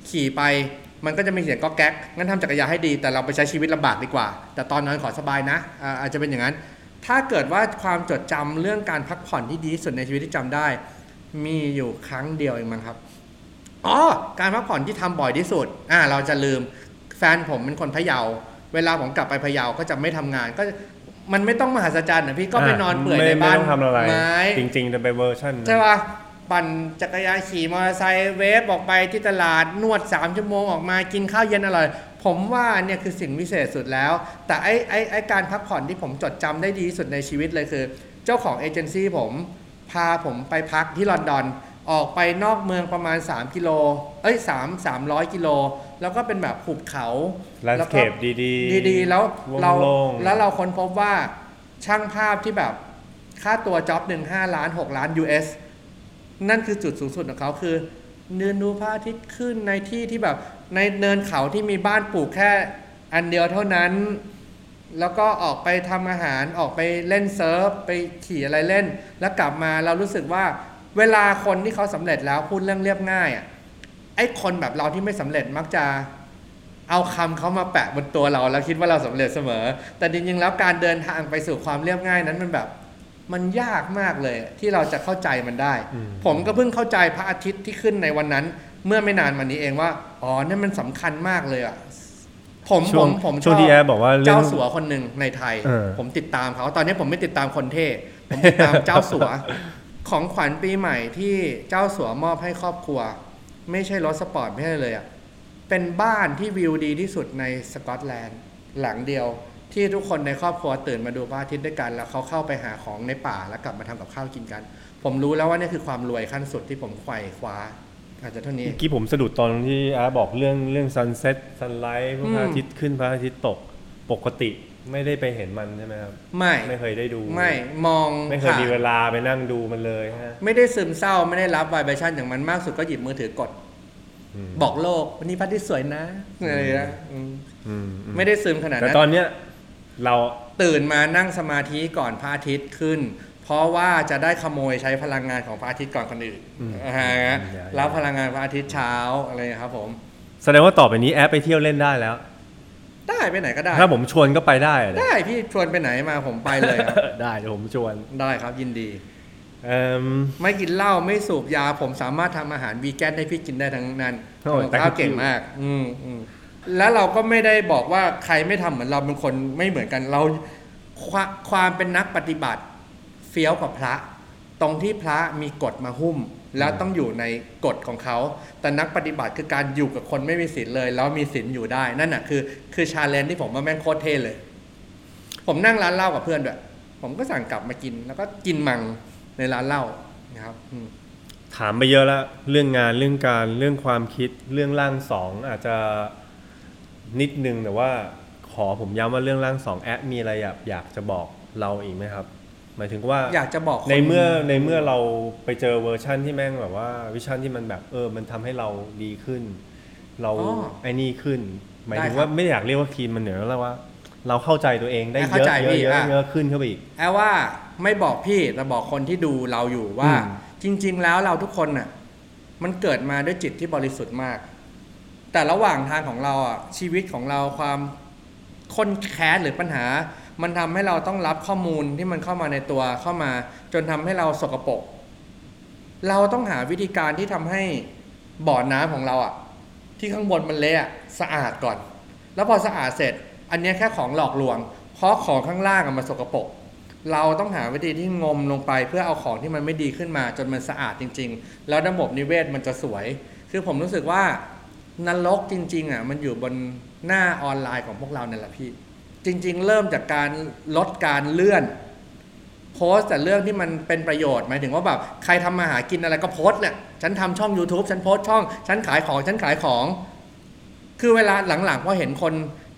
S2: ขี่ไปมันก็จะมีเสียงก๊อกแก๊ก งั้นทำจักรยานให้ดี แต่เราไปใช้ชีวิตลำบากดีกว่า แต่ตอนนั้นขอสบายนะอ่าอาจจะเป็นอย่างนั้น ถ้าเกิดว่าความจดจำเรื่องการพักผ่อนที่ดีที่สุดในชีวิตที่จำได้ มีอยู่ครั้งเดียวเองมั้งครับ อ๋อ การพักผ่อนที่ทำบ่อยที่สุด อ่า เราจะลืม แฟนผมเป็นคนพะเยา เวลาผมกลับไปพะเยาก็จะไม่ทำงาน ก็มันไม่ต้องมหัศจรรย์นะพี่ ก็ไปนอนเปื่อย
S1: ไม่
S2: ในบ้าน
S1: ไม่ต้องทำอะไร
S2: ไม้
S1: จริงๆจะไปเวอร์ชันนั้น
S2: ใช่ป่ะปั่นจักรยานขี่มอเตอร์ไซค์เวฟออกไปที่ตลาดนวด 3 ชั่วโมงออกมากินข้าวเย็นอร่อย ผมว่าเนี่ยคือสิ่งวิเศษสุดแล้ว แต่ไอ้ไอ้ไอ้การพักผ่อนที่ผมจดจำได้ดีที่สุดในชีวิตเลยคือ เจ้าของเอเจนซี่ผม พาผมไปพักที่ลอนดอนออกไปนอกเมืองประมาณ 3 กิโล เอ้ย3 300 กิโล แล้วก็เป็นแบบหุบเขา
S1: แลนด์
S2: แล้ว
S1: สเค
S2: ก็
S1: ปดี
S2: ดีๆ แล้วเรา
S1: โล่งๆ
S2: แล้วเราค้นพบว่าช่างภาพที่แบบค่าตัวจ็อบหนึ่งห้าล้านหกล้าน US นั่นคือจุดสูงสุดของเขาคือเดินดูพระอาทิตย์ขึ้นในที่ที่แบบในเนินเขาที่มีบ้านปลูกแค่อันเดียวเท่านั้น แล้วก็ออกไปทำอาหารออกไปเล่นเซิร์ฟไปขี่อะไรเล่น แล้วกลับมาเรารู้สึกว่าเวลาคนที่เขาสำเร็จแล้วพูดเรื่องเรียบง่ายอะไอ้คนแบบเราที่ไม่สำเร็จมักจะเอาคำเขามาแปะบนตัวเราแล้วคิดว่าเราสำเร็จเสมอ แต่จริงๆแล้วการเดินทางไปสู่ความเรียบง่ายนั้นมันแบบมันยากมากเลยที่เราจะเข้าใจมันได้
S1: อืม
S2: ผมก็เพิ่งเข้าใจพระอาทิตย์ที่ขึ้นในวันนั้น เมื่อไม่นานมานี้เองว่า อ๋อนั่นมันสำคัญมากเลยอะ ผม
S1: ช่
S2: ผ
S1: วง
S2: มผมช
S1: ช่วง
S2: อบ
S1: ที่แอร์บอกว่าเรื่อง
S2: เจ้าสัวคนหนึ่งในไทย
S1: เออ
S2: ผมติดตามเขาตอนนี้ผมไม่ติดตามคนเท่ผมติดตามเจ้าสัว ของขวัญปีใหม่ที่เจ้าสัวมอบให้ครอบครัว ไม่ใช่รถสปอร์ตไม่ใช่เลยอะเป็นบ้านที่วิวดีที่สุดในสกอตแลนด์ หลังเดียวที่ทุกคนในครอบครัวตื่นมาดูพระอาทิตย์ด้วยกัน แล้วเขาเข้าไปหาของในป่าแล้วกลับมาทำกับข้าวกินกัน ผมรู้แล้วว่านี่คือความรวยขั้นสุดที่ผมไขว่คว้า อาจจะเท่านี้
S1: เมื่อกี้ผมสะดุดตอนที่อาบอกเรื่องเรื่อง sunset sunlight พวก
S2: อืม
S1: พระอาทิตย์ขึ้นพระอาทิตย์ตกปกติไม่ได้ไปเห็นมันใช่ไหมครับ
S2: ไม่
S1: ไม่เคยได้ดู
S2: ไม่มอง
S1: ไม่เคย
S2: ผ่าน
S1: มีเวลาไปนั่งดูมันเลยฮะ
S2: ไม่ได้ซึมเศร้าไม่ได้รับไวเบชั่นอย่างมันมากสุดก็หยิบมือถือกดบอกโลกวันนี้พระอาทิตย์สวยนะอะไรนะอืม
S1: อืมอืม
S2: ไม่ได้ซึมขนาดนั้น แต่
S1: ตอนเนี้ยเรา
S2: ตื่นมานั่งสมาธิก่อนพระอาทิตย์ขึ้น เพราะว่าจะได้ขโมยใช้พลังงานของพระอาทิตย์ก่อนคนอื่นอ่าฮะรับพลังงานพระอาทิตย์เช้าอะไรครับผม
S1: แสดงว่าต่อไปนี้แอปไปเที่ยวเล่นได้แล้ว
S2: ได้ไปไหนก็ได้
S1: ถ้าผมชวนก็ไปได้อะ
S2: ได้พี่ชวนไปไหนมาผมไปเลยครับ
S1: ได้เดี๋ยวผมชวน
S2: ได้ครับยินดี
S1: เอิ่ม
S2: ไม่กินเหล้าไม่สูบยา ผมสามารถทำอาหารวีแกนให้พี่กินได้ทั้งนั้น
S1: โอ้ย
S2: ผมข้าว
S1: thank you
S2: เก่งมากอืมอืมแล้วเราก็ไม่ได้บอกว่าใครไม่ทำเหมือนเราเป็นคนไม่เหมือนกันเราควาความเป็นนักปฏิบัติ เฟี้ยวกับพระ ตรงที่พระมีกฎมาหุ้ม แล้วต้องอยู่ในกฎของเขา แต่นักปฏิบัติคือการอยู่กับคนไม่มีศีลเลย แล้วมีศีลอยู่ได้ นั่นน่ะคือคือชาเลนที่ผมว่าแม่งโคตรเท่เลย ผมนั่งร้านเหล้ากับเพื่อนด้วย ผมก็สั่งกลับมากิน แล้วก็กินมังในร้านเหล้านะครับ
S1: ถามไปเยอะแล้วเรื่องงานเรื่องการเรื่องความคิดเรื่องร่างสองอาจจะนิดนึงแต่ว่าขอผมย้ำว่าเรื่องร่างสองแอดมีอะไรอยากอยากจะบอกเราอีกไหมครับ หมายถึงว่า
S2: อยากจะบอกคน
S1: ในเมื่อในเมื่อเราไปเจอเวอร์ชั่นที่แม่งแบบว่าวิชั่นที่มันแบบเออมันทำให้เราดีขึ้น เรา
S2: อ๋อ
S1: ไอ้นี่ขึ้น หมายถึง
S2: ได้ครับ
S1: ว่าไม่อยากเรียกว่าคีนมันเหนือแล้วว่า เราเข้าใจตัวเองได้
S2: อะ
S1: เย
S2: เข้า
S1: อะ
S2: ใจ
S1: เย
S2: พี่
S1: อะเยอะ
S2: อะ
S1: เยอะขึ้นเข้าไปอีก
S2: แอลว่าไม่บอกพี่แต่บอกคนที่ดูเราอยู่ว่า
S1: อืม
S2: จริง ๆ แล้วเราทุกคนน่ะ มันเกิดมาด้วยจิตที่บริสุทธิ์มาก แต่ระหว่างทางของเราอะชีวิตของเราความค้นแค้นหรือปัญหา มันทำให้เราต้องรับข้อมูลที่มันเข้ามาในตัวเข้ามา จนทำให้เราสกปรกเราต้องหาวิธีการที่ทำให้บ่อน้ำของเราอะที่ข้างบนมันเละอะสะอาดก่อน แล้วพอสะอาดเสร็จ อันนี้แค่ของหลอกลวง เพราะของข้างล่างมันสกปรกเราต้องหาวิธีที่งมลงไปเพื่อเอาของที่มันไม่ดีขึ้นมา จนมันสะอาดจริง ๆ แล้วระบบนิเวศมันจะสวย คือผมรู้สึกว่านรกจริงๆอะมันอยู่บนหน้าออนไลน์ของพวกเราเนี่ยแหละพี่ จริง ๆ เริ่มจากการลดการเลื่อน โพสต์แต่เรื่องที่มันเป็นประโยชน์หมายถึงว่าแบบใครทำมาหากินอะไรก็โพสต์เนี่ยฉันทำช่อง YouTube ฉันโพสต์ช่อง ฉันขายของฉันขายของ คือเวลาหลังๆพอเห็นคน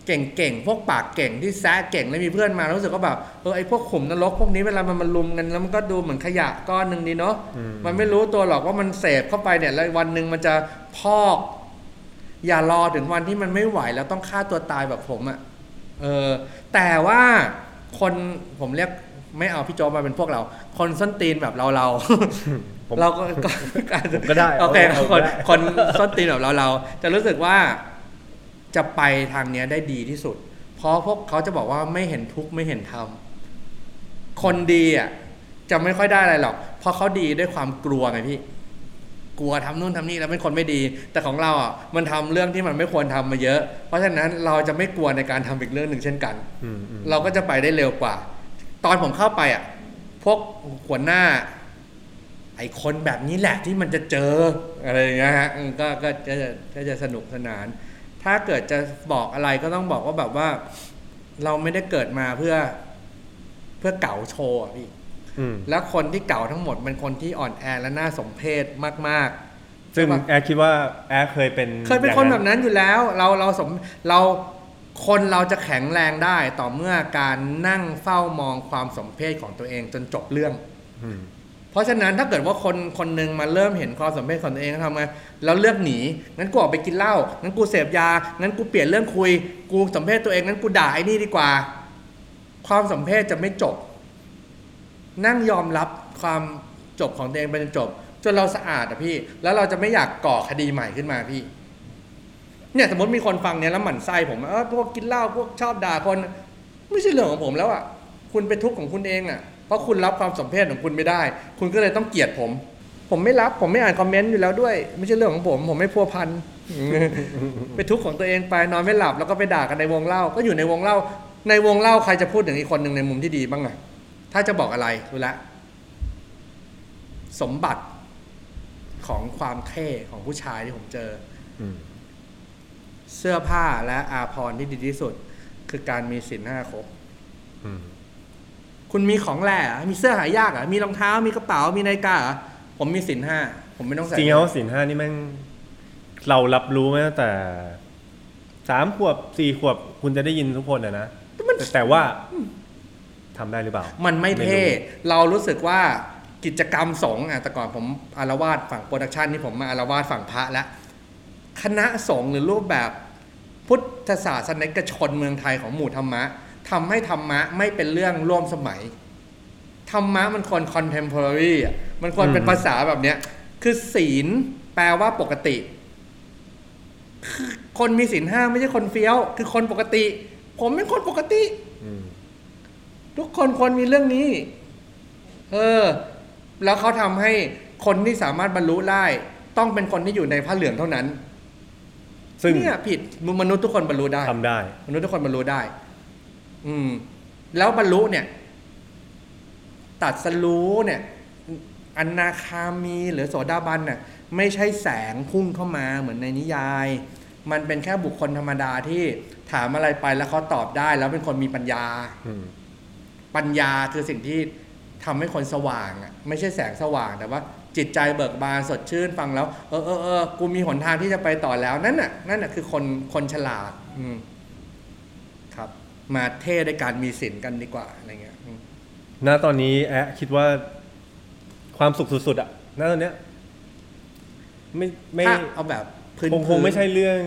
S2: เก่งๆ พวกปากเก่งที่แซะเก่งแล้วมีเพื่อนมาแล้วรู้สึกว่าแบบเออไอพวกขุมนรกพวกนี้เวลามันมาลุมกันแล้วมันก็ดูเหมือนขยะก้อนหนึ่งดีเนาะ
S1: อืม
S2: มันไม่รู้ตัวหรอกว่ามันเสพเข้าไปเนี่ยแล้ววันหนึ่งมันจะพอก อย่ารอถึงวันที่มันไม่ไหวแล้วต้องฆ่าตัวตายแบบผมอะ่ะ เออแต่ว่าคนผมเรียกไม่เอาพี่โจกมาเป็นพวกเรา คนส้นตีนแบบเราเรา
S1: ผม
S2: เราก็ก็
S1: ผมก็ได้
S2: โอเค
S1: เอา
S2: คน
S1: ได้
S2: คนส้นตีนแบบเราเราจะรู้สึกว่าจะไปทางเนี้ยได้ดีที่สุด เพราะพวกเขาจะบอกว่าไม่เห็นทุกข์ไม่เห็นธรรมคนดีอะจะไม่ค่อยได้อะไรหรอก เพราะเขาดีด้วยความกลัวไงพี่ กลัวทำนู่นทำนี่แล้วเป็นคนไม่ดี แต่ของเราอะมันทำเรื่องที่มันไม่ควรทำมาเยอะ เพราะฉะนั้นเราจะไม่กลัวในการทำอีกเรื่องหนึ่งเช่นกัน
S1: อืมอืม
S2: เราก็จะไปได้เร็วกว่า ตอนผมเข้าไปอะ พวกหัวหน้า ไอคนแบบนี้แหละที่มันจะเจออะไรอย่างเงี้ยฮะอืมก็ก็ก็จะก็จะสนุกสนาน ถ้าเกิดจะบอกอะไรก็ต้องบอกว่าแบบว่า เราไม่ได้เกิดมาเพื่อเพื่อเก๋าโชว์อะพี่
S1: อืม
S2: แล้วคนที่เก่าทั้งหมดเป็นคนที่อ่อนแอและน่าสมเพชมาก ๆ
S1: ซึ่ง
S2: ใช่ปะ
S1: แอร์คิดว่าแอร์เคยเป็น
S2: เคยเป็นคนแบบนั้นอยู่แล้ว เราเราสมเราคนเราจะแข็งแรงได้ต่อเมื่อการนั่งเฝ้ามองความสมเพศของตัวเองจนจบเรื่อง
S1: อืม
S2: เพราะฉะนั้นถ้าเกิดว่าคนคนหนึ่งมาเริ่มเห็นความสมเพศของตัวเองแล้วทำไงแล้วเลือกหนีงั้นกูออกไปกินเหล้างั้นกูเสพยางั้นกูเปลี่ยนเรื่องคุย กูสมเพศตัวเองงั้นกูด่าไอ้นี่ดีกว่า ความสมเพศจะไม่จบ นั่งยอมรับความจบของตัวเองไปจนจบ จนเราสะอาดอะพี่ แล้วเราจะไม่อยากก่อคดีใหม่ขึ้นมาพี่ เนี่ยสมมติมีคนฟังเนี่ยแล้วหมั่นไส้ผมเออพวกกินเหล้าพวกชอบด่าคน ไม่ใช่เรื่องของผมแล้วอะคุณเป็นทุกข์ของคุณเองอะเพราะคุณรับความสมเพศของคุณไม่ได้ คุณก็เลยต้องเกลียดผม ผมไม่รับผมไม่อ่านคอมเมนต์อยู่แล้วด้วย ไม่ใช่เรื่องของผม ผมไม่พัวพันเป็นทุกข์ของตัวเองไปนอนไม่หลับแล้วก็ไปด่ากันในวงเล่า ก็อยู่ในวงเล่า ในวงเล่าใครจะพูดถึงอีกคนหนึ่งในมุมที่ดีบ้างอะ ถ้าจะบอกอะไรรู้ละสมบัติของความเท่ของผู้ชายที่ผมเจอ
S1: อืม
S2: เสื้อผ้าและอาภรณ์ที่ดีที่สุด คือการมีสินห้าครบ
S1: อืม
S2: คุณมีของแหล่เหรอมีเสื้อหายากเหรอะมีรองเท้ามีกระเป๋ามีนาฬิกาเหรอผมมีสินห้าผมไม่ต้องใส่
S1: จริงๆแล้วสินห้านี่แม่งเรารับรู้มาตั้งแต่สามขวบสี่ขวบคุณจะได้ยินทุกคนอะนะแต่แต่ว่า ทำได้หรือเปล่า
S2: มันไม่
S1: ไม่
S2: เท่
S1: รู้
S2: เรารู้สึกว่ากิจกรรมสงฆ์อะแต่ก่อนผมอารวาสฝั่งโปรดักชันนี่ผมมาอารวาสฝั่งพระแล้วคณะสงฆ์หรือรูปแบบพุทธศาสนิกชนเมืองไทยของหมู่ธรรมะทำให้ธรรมะไม่เป็นเรื่องร่วมสมัย ธรรมะมันควร contemporary อะมันควรเป็นภาษาแบบเนี้ย คือศีลแปลว่าปกติคือคนมีศีลห้าไม่ใช่คนเฟี้ยว คือคนปกติ ผมเป็นคนปกติ
S1: อืม
S2: ทุกคนควรมีเรื่องนี้ เออ แล้วเขาทำให้คนที่สามารถบรรลุได้ต้องเป็นคนที่อยู่ในผ้าเหลืองเท่านั้น
S1: ซึ่ง
S2: เนี่ยผิดมนุษย์ทุกคนบรรลุได้
S1: ทำได้
S2: มนุษย์ทุกคนบรรลุได้ อืม แล้วบรรลุเนี่ย ตัดสรู้เนี่ยอนาคามีหรือโสดาบันน่ะไม่ใช่แสงพุ่งเข้ามาเหมือนในนิยาย มันเป็นแค่บุคคลธรรมดาที่ถามอะไรไปแล้วเขาตอบได้ แล้วเป็นคนมีปัญญา
S1: อืม
S2: ปัญญาคือสิ่งที่ทำให้คนสว่างอะไม่ใช่แสงสว่างแต่ว่าจิตใจเบิกบานสดชื่นฟังแล้วเออเออเออกูมีหนทางที่จะไปต่อแล้วนั่นน่ะนั่นน่ะคือคนคนฉลาด อืมครับ มาเท่ด้วยการมีศีลกันดีกว่าอะไรเงี้ยอืม
S1: ณตอนนี้แอะคิดว่าความสุขสุดๆอะณตอนเนี้ย ไม่ไม่
S2: ถ้าเอาแบบพื้น
S1: คงคงไม่ใช่เรื่อง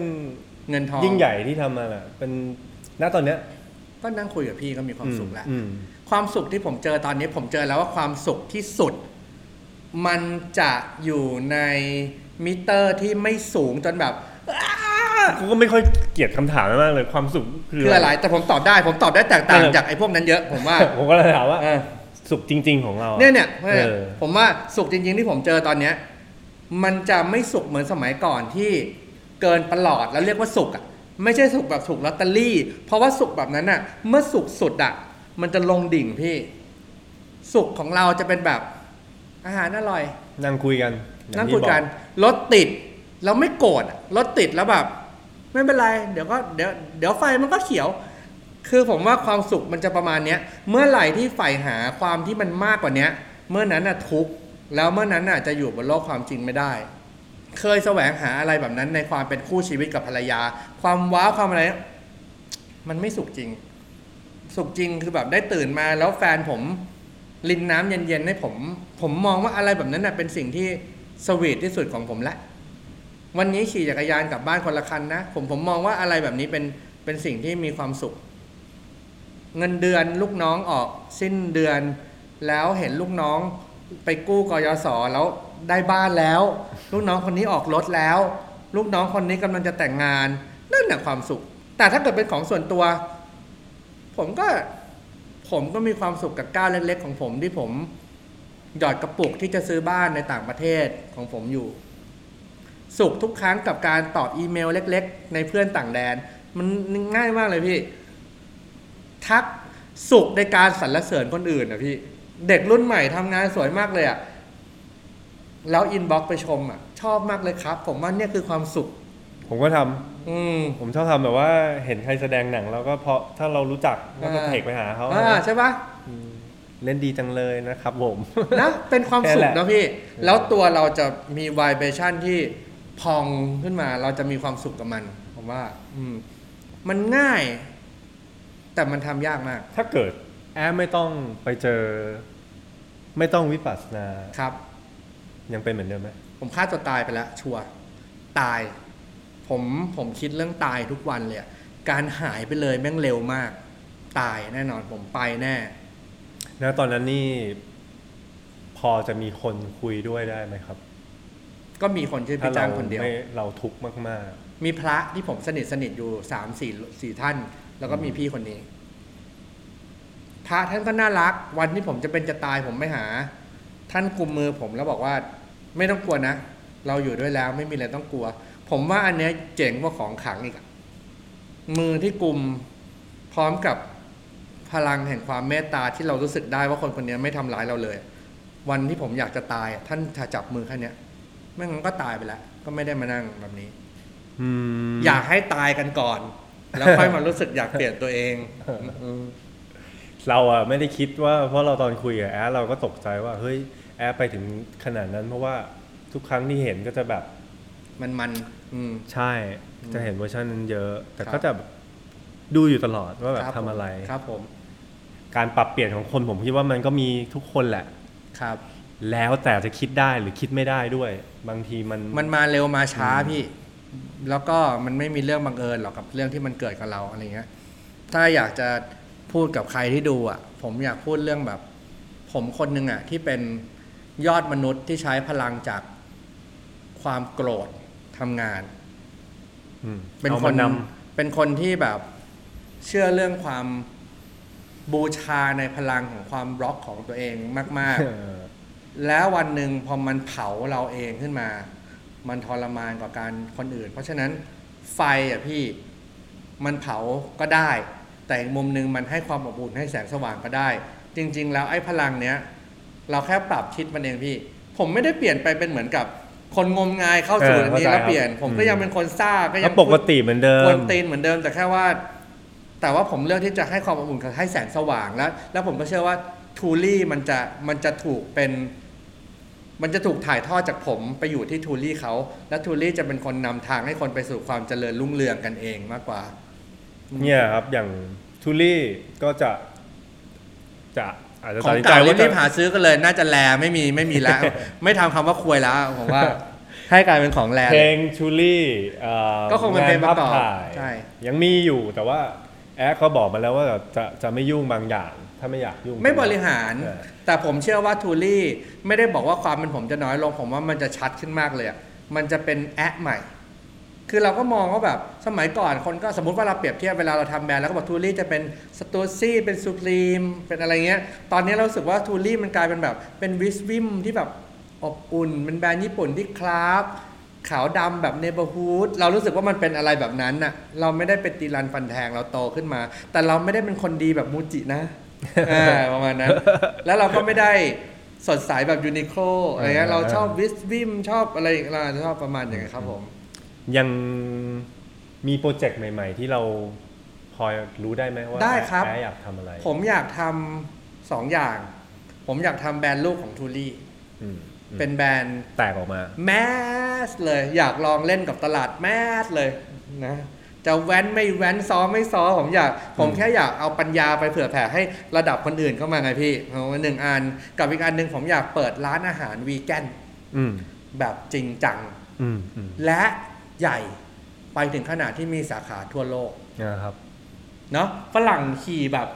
S2: เงินทอง
S1: ยิ่งใหญ่ที่ทำมาแหละเป็นณตอนเนี้ย
S2: ก็นั่งคุยกับพี่ก็มีความสุขแล้ว
S1: อืม
S2: ความสุขที่ผมเจอตอนนี้ผมเจอแล้วว่าความสุขที่สุด มันจะอยู่ในมิเตอร์ที่ไม่สูงจนแบบ
S1: กูก็ไม่ค่อยเกลียดคำถามมากเลยความสุขคือ
S2: คืออะไรแต่ผมตอบได้ ผมตอบได้แตกต่าง
S1: เออ
S2: จากไอ้พวกนั้นเยอะผมว่า
S1: ผมก็เลยถามว่า
S2: เออ
S1: สุขจริง ๆ ของเราอะ
S2: เนี่ยเนี่ย
S1: เออ
S2: ผมว่าสุขจริง ๆ ที่ผมเจอตอนเนี้ย มันจะไม่สุขเหมือนสมัยก่อนที่เกินประหลอดแล้วเรียกว่าสุขอะไม่ใช่สุขแบบถูกลอตเตอรี่ เพราะว่าสุขแบบนั้นอะ เมื่อสุขสุดอะ มันจะลงดิ่งพี่ สุขของเราจะเป็นแบบ อาหารอร่อย
S1: นั่งคุยกันอาง
S2: นั่ง
S1: ที่
S2: คุยกัน
S1: บอ
S2: รถติด เราไม่โกรธอะรถติดแล้วแบบ ไม่เป็นไร เดี๋ยวก็เดี๋ยวเดี๋ยวไฟมันก็เขียว คือผมว่าความสุขมันจะประมาณเนี้ย เมื่อไหร่ที่ใฝ่หาความที่มันมากกว่าเนี้ย เมื่อนั้นน่ะทุกข์แล้วเมื่อนั้นน่ะจะอยู่บนโลกความจริงไม่ได้ เคยแสวงหาอะไรแบบนั้นในความเป็นคู่ชีวิตกับภรรยา ความว้าวความอะไรเนี่ยมันไม่สุขจริง สุขจริงคือแบบได้ตื่นมาแล้วแฟนผมลินน้ำเย็นๆให้ผม ผมมองว่าอะไรแบบนั้นน่ะเป็นสิ่งที่สวีทที่สุดของผมละ วันนี้ขี่จักรยานกลับบ้านคนละคันนะ ผมผมมองว่าอะไรแบบนี้เป็นเป็นสิ่งที่มีความสุข เงินเดือนลูกน้องออกสิ้นเดือน แล้วเห็นลูกน้องไปกู้กยศแล้วได้บ้านแล้ว ลูกน้องคนนี้ออกรถแล้ว ลูกน้องคนนี้กำลังจะแต่งงานนั่นแหละความสุข แต่ถ้าเกิดเป็นของส่วนตัว ผมก็ผมก็มีความสุขกับก้าวเล็ก ๆ ของผมที่ผมหยอดกระปุกที่จะซื้อบ้านในต่างประเทศของผมอยู่ สุขทุกครั้งกับการตอบอีเมลเล็ก ๆ ในเพื่อนต่างแดน มันง่ายมากเลยพี่ ทักสุขในการสรรเสริญคนอื่นนะพี่ เด็กรุ่นใหม่ทำงานสวยมากเลยอะ่ะแล้วอินบ็อกไปชมอะ่ะ ชอบมากเลยครับ ผมว่าเนี่ยคือความสุข
S1: ผมก็ทำ
S2: อืม
S1: ผมชอบทำแบบว่าเห็นใครแสดงหนังแล้วก็เพราะถ้าเรารู้จักเราก็
S2: อ่า
S1: เทคไปหาเขา
S2: อ่าใช่ปะ
S1: อืมเล่นดีจังเลยนะครับผม
S2: นะเป็นความสุข
S1: แค่แห
S2: นะ
S1: ละ
S2: พี่ แล้วตัวเราจะมีวายเบชั่นที่พองขึ้นมา เราจะมีความสุขกับมัน ผมว่า อืม มันง่าย แต่มันทำยากมาก
S1: ถ้าเกิด แอมไม่ต้องไปเจอ ไม่ต้องวิปัสสนา
S2: ครับ
S1: ยังเป็นเหมือนเดิมไหม
S2: ผมฆ่าตัวตายไปแล้วชัวร์ตาย ผมผมคิดเรื่องตายทุกวันเลยอะการหายไปเลยแม่งเร็วมาก ตายแน่นอนผมไปแน่
S1: นะตอนนั้นนี่พอจะมีคนคุยด้วยได้ไหมครับ
S2: ก็มีคนชื่อ
S1: ถ้า
S2: พี่
S1: เรา
S2: จ้างคนเดียว
S1: ไม่เราทุกข์มาก
S2: มีพระที่ผมสนิทสนิทอยู่สามสี่สี่ท่าน แล้วก็มีพี่คนนี้พระท่านก็น่ารัก วันที่ผมจะเป็นจะตายผมไม่หา ท่านกุมมือผมแล้วบอกว่า ไม่ต้องกลัวนะ เราอยู่ด้วยแล้วไม่มีอะไรต้องกลัว ผมว่าอันเนี้ยเจ๋งกว่าของขลังอีกอะมือที่กุมพร้อมกับพลังแห่งความเมตตาที่เรารู้สึกได้ว่าคนคนนี้ไม่ทำร้ายเราเลย วันที่ผมอยากจะตายอะท่านจะจับมือแค่เนี้ยไม่งั้นก็ตายไปแล้ว ก็ไม่ได้มานั่งแบบนี้
S1: ๆอืม
S2: อยากให้ตายกันก่อน แล้วค่อยมารู้สึกอยากเปลี่ยนตัวเอง
S1: เราอะไม่ได้คิดว่าเพราะเราตอนคุยกับแอดเราก็ตกใจว่า เฮ้ยแอดไปถึงขนาดนั้น เพราะว่าทุกครั้งที่เห็นก็จะแบบ
S2: มันมันอืม
S1: ใช่จะเห็นเวอร์ชันนั้นเยอะ แต่
S2: ครับ
S1: ก็จะแบบดูอยู่ตลอดว่าแบบ
S2: ค
S1: ทำอะไร
S2: ครับผม
S1: การปรับเปลี่ยนของคนผมคิดว่ามันก็มีทุกคนแหละ
S2: ครับ
S1: แล้วแต่จะคิดได้หรือคิดไม่ได้ด้วย บางทีมัน
S2: มันมาเร็วมาช้าพี่ แล้วก็มันไม่มีเรื่องบังเอิญหรอกกับเรื่องที่มันเกิดกับเราอะไรเงี้ยถ้าอยากจะพูดกับใครที่ดูอะ ผมอยากพูดเรื่องแบบ ผมคนหนึ่งอะ ที่เป็นยอดมนุษย์ที่ใช้พลังจากความโกรธ ทำงาน
S1: อืม
S2: เป็น
S1: อา
S2: ค
S1: มานน
S2: เป็นคนที่แบบเชื่อเรื่องความบูชาในพลังของความบล็อกของตัวเองมากำ
S1: เออ
S2: ๆแล้ววันหนึ่งพอมันเผาเราเองขึ้นมา มันทรมานกว่าการคนอื่น เพราะฉะนั้นไฟอะพี่มันเผาก็ได้ แต่อีกมุมหนึ่งมันให้ความอบอุ่นให้แสงสว่างก็ได้ จริง ๆ แล้วไอ้พลังเนี้ย เราแค่ปรับคิดมันเองพี่ ผมไม่ได้เปลี่ยนไปเป็นเหมือนกับ คนงมงายเข้าสู่
S1: เออ
S2: อันนี้
S1: เข้าใจ
S2: แล้วเปลี่ยน
S1: ครับ
S2: ผมก็
S1: อืม
S2: ยังเป็นคนซ่าก็ยั
S1: ก็
S2: ง
S1: ปกติเหมือนเดิ
S2: ก
S1: ม
S2: วนตีนเหมือนเดิมแต่แค่ว่า แต่ว่าผมเลือกที่จะให้ความอบอุ่นกับให้แสงสว่างแล้ว แล้วผมก็เชื่อว่าทูลี่มันจะมันจะถูกเป็น มันจะถูกถ่ายทอดจากผมไปอยู่ที่ทูลี่เขา และทูลี่จะเป็นคนนำทางให้คนไปสู่ความเจริญรุ่งเรืองกันเองมากกว่า
S1: เนี่ยครับอย่างทูลี่ก็จะจะ อาจจะ
S2: ข
S1: ตั
S2: อ
S1: ด
S2: ง
S1: สินใจ
S2: เก่า
S1: ว่า
S2: รี
S1: จะ
S2: บๆหาซื้อกันเลย น่าจะแลไม่มีไม่มีแล้ว ไม่ทำคำว่าควยแล้วผมว่า ให้กลายเป็นของแล
S1: เพลงทูลี่เอ่อ
S2: ก็คงเป็นเพลงประกอบา
S1: นภาพถ่าย
S2: ใช่
S1: ยังมีอยู่แต่ว่าแอดเขาบอกมาแล้วว่าจะจะไม่ยุ่งบางอย่าง ถ้าไม่อยากยุ่ง
S2: ไม่บริหาร
S1: เออ
S2: แต่ผมเชื่อว่าทูลี่ไม่ได้บอกว่าความเป็นผมจะน้อยลง ผมว่ามันจะชัดขึ้นมากเลยอะมันจะเป็นแอปใหม่ คือเราก็มองว่าแบบสมัยก่อนคนก็สมมติว่าเราเปรียบเทียบเวลาเราทำแบรนด์แล้วก็บอกทูลี่จะเป็น Stüssy เป็น Supreme เป็นอะไรเงี้ย ตอนนี้เรารู้สึกว่าทูลี่มันกลายเป็นแบบเป็น visvim ที่แบบอบอุ่นเป็นแบรนด์ญี่ปุ่นที่ craft ขาวดำแบบ Neighborhood เรารู้สึกว่ามันเป็นอะไรแบบนั้นน่ะ เราไม่ได้เป็นตีรันฟันแทงเราโตขึ้นมา แต่เราไม่ได้เป็นคนดีแบบ MUJI นะอ่าประมาณนั้น แล้วเราก็ไม่ได้สดใสแบบ Uniqloอะไรเงี้ยเราชอบวิสวิมชอบอะไรเราชอบประมาณอย่างเงี้ยครับผม
S1: ยังมีโปรเจกต์ใหม่ ๆ ที่เราพอรู้ได้ไหมว่า
S2: ได้ครับ
S1: แอดอยากทำอะไร
S2: ผมอยากทำสองอย่าง ผมอยากทำแบรนด์ลูกของทูลี่
S1: อืมอืม
S2: เป็นแบรนด์
S1: แตกออกมา
S2: แมสเลย อยากลองเล่นกับตลาดแมสเลยนะจะแว้นไม่แว้นซ้อมไม่ซ้อมผมอยากผมแค่อยากเอาปัญญาไปเผื่อแผ่ให้ระดับคนอื่นเข้ามาไงพี่เอาหนึ่งอันกับอีกอันหนึ่งผมอยากเปิดร้านอาหารวีแกน
S1: อืม
S2: แบบจริงจัง
S1: อืมอืม
S2: และ ใหญ่ไปถึงขนาดที่มีสาขาทั่วโลก
S1: นะครับ
S2: เนาะฝรั่งขี่แบบ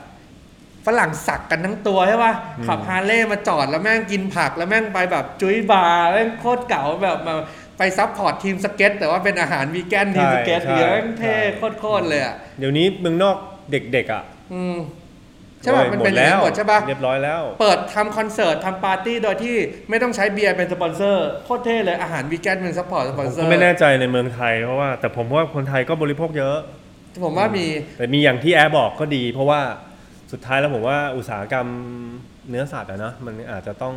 S2: ฝรั่งสักกันทั้งตัวใช่ป่ะ
S1: อืม
S2: ขับฮาร์เลย์มาจอดแล้วแม่งกินผักแล้วแม่งไปแบบ juice bar แม่งโคตรเก๋าแบบมาไปซับพอร์ตทีมสเก็ตแต่ว่าเป็นอาหารวีแกนทีมสเก็ต
S1: ใช่
S2: เยอะแม่ง
S1: ใช่
S2: เท่โคตรๆเลยอะ
S1: เดี๋ยวนี้เมืองนอกเด็กๆอะ
S2: อืม ใช่ป่ะ
S1: โอ้ย
S2: มันเป็นอย่างนั้นหมดใช่ป่ะ
S1: เรียบร้อยแล้ว
S2: เปิดทำคอนเสิร์ตทำปาร์ตี้โดยที่ไม่ต้องใช้เบียร์เป็นสปอนเซอร์โคตรเท่เลยอาหารวีแกนเป็น support สปอนเซอร์ผมก็
S1: ไม่แน่ใจในเมืองไทยเพราะว่า แต่ผมว่าคนไทยก็บริโภคเยอะ
S2: ผมว่ามี
S1: แต่มีอย่างที่แอ๊ะบอกก็ดี เพราะว่าสุดท้ายแล้วผมว่าอุตสาหกรรมเนื้อสัตว์อะเนาะมันอาจจะต้อง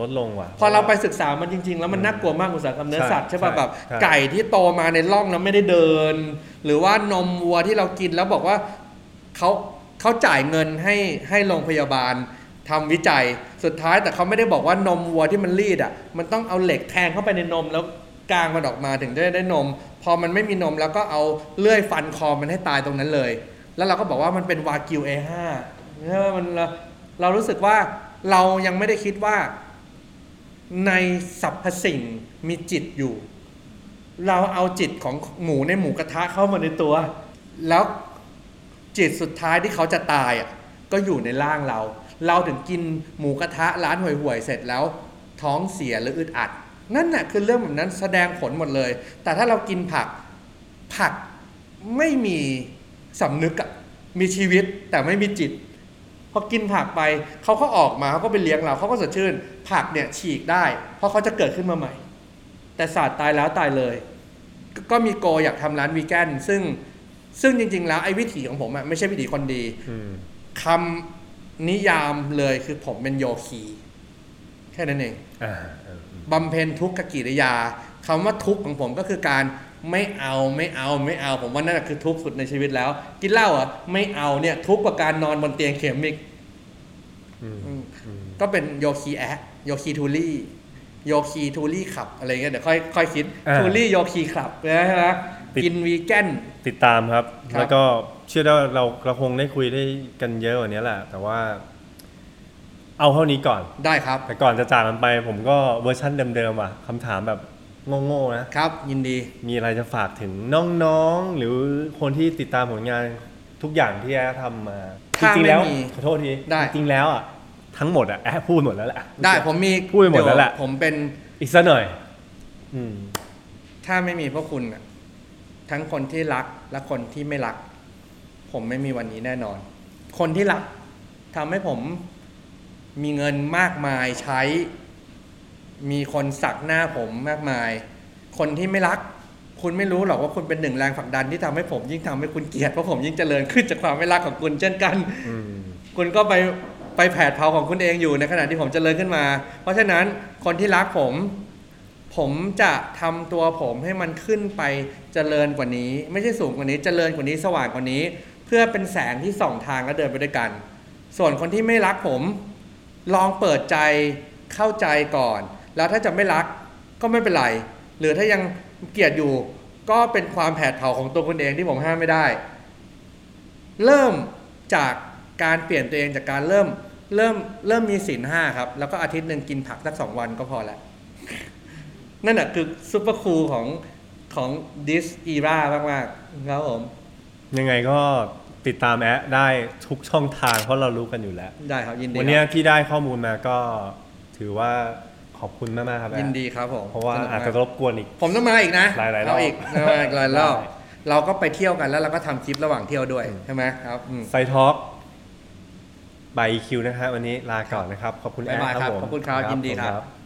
S1: ลดลงว่ะ
S2: พอเราไปศึกษามันจริง ๆ แล้วมันน่ากลัวมากอุตสาหกรรมเนื้อสัตว์
S1: ใช่
S2: ใช่ป่ะ
S1: ใช่
S2: แบบ
S1: ใช่
S2: ไก่ที่โตมาในร่องแล้วไม่ได้เดิน หรือว่านมวัวที่เรากินแล้วบอกว่าเขา เขาจ่ายเงินให้ให้โรงพยาบาลทำวิจัยสุดท้ายแต่เขาไม่ได้บอกว่านมวัวที่มันรีดอะมันต้องเอาเหล็กแทงเข้าไปในนมแล้วกลางมันออกมาถึงจะได้นม พอมันไม่มีนมแล้วก็เอาเลื่อยฟันคอมันให้ตายตรงนั้นเลย แล้วเราก็บอกว่ามันเป็นวากิวเนี่ยมันเราเรารู้สึกว่าเรายังไม่ได้คิดว่า ในสรรพสิ่งมีจิตอยู่ เราเอาจิตของหมูในหมูกระทะเข้ามาในตัว แล้ว จิตสุดท้ายที่เขาจะตายอะก็อยู่ในร่างเรา เราถึงกินหมูกระทะร้านห่วยๆเสร็จแล้ว ท้องเสียหรืออึดอัด นั่นน่ะคือเรื่องแบบนั้นแสดงผลหมดเลย แต่ถ้าเรากินผักผักไม่มีสำนึกอะมีชีวิตแต่ไม่มีจิตพอกินผักไปเขาก็ออกมาเขาก็ไปเลี้ยงเราเขาก็สดชื่น ผักเนี่ยฉีกได้ เพราะเขาจะเกิดขึ้นมาใหม่ แต่ศาสตร์ตายแล้วตายเลยกก็มีโกอยากทำร้านวีแกนซึ่ง ซึ่งจริง ๆ แล้วไอ้วิถีของผมอะไม่ใช่วิถีคนดี
S1: อืม
S2: คำนิยามเลยคือผมเป็นโยคี แค่นั้นเอง
S1: อ่าเอออืม
S2: บำเพ็ญทุกขกิริยาคำว่าทุกข์ของผมก็คือการไม่เอาไม่เอาไม่เอา ผมว่านั่นแหละคือทุกข์สุดในชีวิตแล้ว กินเหล้าอะไม่เอาเนี่ย ทุกข์กว่าการนอนบนเตียงเข็มอีก
S1: อืม
S2: อืม
S1: อืม
S2: ก็เป็นโยคีแอคโยคีทูลี่โยคีทูลี่ขับอะไรเงี้ยเดี๋ยวค่อยค่อยคิด
S1: อ่า
S2: ทูลี่โยคีขับนะฮะ
S1: ติด
S2: กินวีแกน
S1: ติดตามครับ
S2: ครับ
S1: แล้วก็เชื่อได้ว่าเราเราคงได้คุยได้กันเยอะกว่านี้แหละ แต่ว่า เอาเท่านี้ก่อน
S2: ได้ครับ
S1: แต่ก่อนจะจากกันไป ผมก็เวอร์ชันเดิมๆอะคำถามแบบโง่ๆนะ
S2: ครับ ยินดี
S1: มีอะไรจะฝากถึงน้องๆ หรือคนที่ติดตามผลงานทุกอย่างที่แอร์ทำมาจ
S2: ถ้า
S1: ริงๆแล้ว
S2: ไม่มี
S1: ขอโทษที
S2: ได้
S1: จริงๆแล้วอะทั้งหมดอะแอร์พูดหมดแล้วแหละ
S2: ได้ผมมี
S1: พูดไปหมดแล้วแหละ
S2: เยผมเป็น
S1: อีกสักหน่อย อืม
S2: ถ้าไม่มีพวกคุณน่ะ ทั้งคนที่รักและคนที่ไม่รัก ผมไม่มีวันนี้แน่นอน คนที่รักทำให้ผมมีเงินมากมายใช้ มีคนสักหน้าผมมากมาย คนที่ไม่รัก คุณไม่รู้หรอกว่าคุณเป็นหนึ่งแรงผลักดันที่ทำให้ผมยิ่งทำให้คุณเกลียดเพราะผมยิ่งเจริญขึ้นจากความไม่รักของคุณเช่นกัน
S1: อืม
S2: คุณก็ไปไปแผดเผาของคุณเองอยู่ในขณะที่ผมเจริญขึ้นมา เพราะฉะนั้นคนที่รักผม ผมจะทำตัวผมให้มันขึ้นไปเจริญกว่านี้ ไม่ใช่สูงกว่านี้เจริญกว่านี้สว่างกว่านี้ เพื่อเป็นแสงที่ส่องทางและเดินไปด้วยกัน ส่วนคนที่ไม่รักผม ลองเปิดใจเข้าใจก่อน แล้วถ้าจะไม่รักก็ไม่เป็นไร หรือถ้ายังเกลียดอยู่ก็เป็นความแผดเผาของตัวคุณเองที่ผมห้ามไม่ได้ เริ่มจากการเปลี่ยนตัวเองจากการเริ่มเริ่มเริ่มมีศีลห้าครับ แล้วก็อาทิตย์หนึ่งกินผักสักสองวันก็พอแล้ว นั่นแหละคือ super cool ของของ this era มากๆครับผม
S1: ยังไงก็ติดตามแอ๊ะได้ทุกช่องทางเพราะเรารู้กันอยู่แล้ว
S2: ได้ครับยินดี
S1: วันเนี้ย
S2: ครับ
S1: ที่ได้ข้อมูลมาก็ถือว่าขอบคุณมากๆครับแอ
S2: ยินดีครับผม
S1: เพราะว่า
S2: สนุกมก
S1: อาจจะรบกวนอีก
S2: ผมต้องมาอีกนะ
S1: หลายๆรอบ
S2: เอีกมาอีกหลายรอบ
S1: ได้
S2: เราก็ไปเที่ยวกันแล้วเราก็ทำคลิประหว่างเที่ยวด้วยใช่ไหมครับอืม
S1: ไซทอล์กบายคิวนะฮะวันนี้ลาก่อนนะครับ ขอบคุณแอด
S2: บ๊ายบาย
S1: ครับ
S2: ครับ
S1: ผม
S2: ขอบคุณครับยินดีครับ
S1: ผม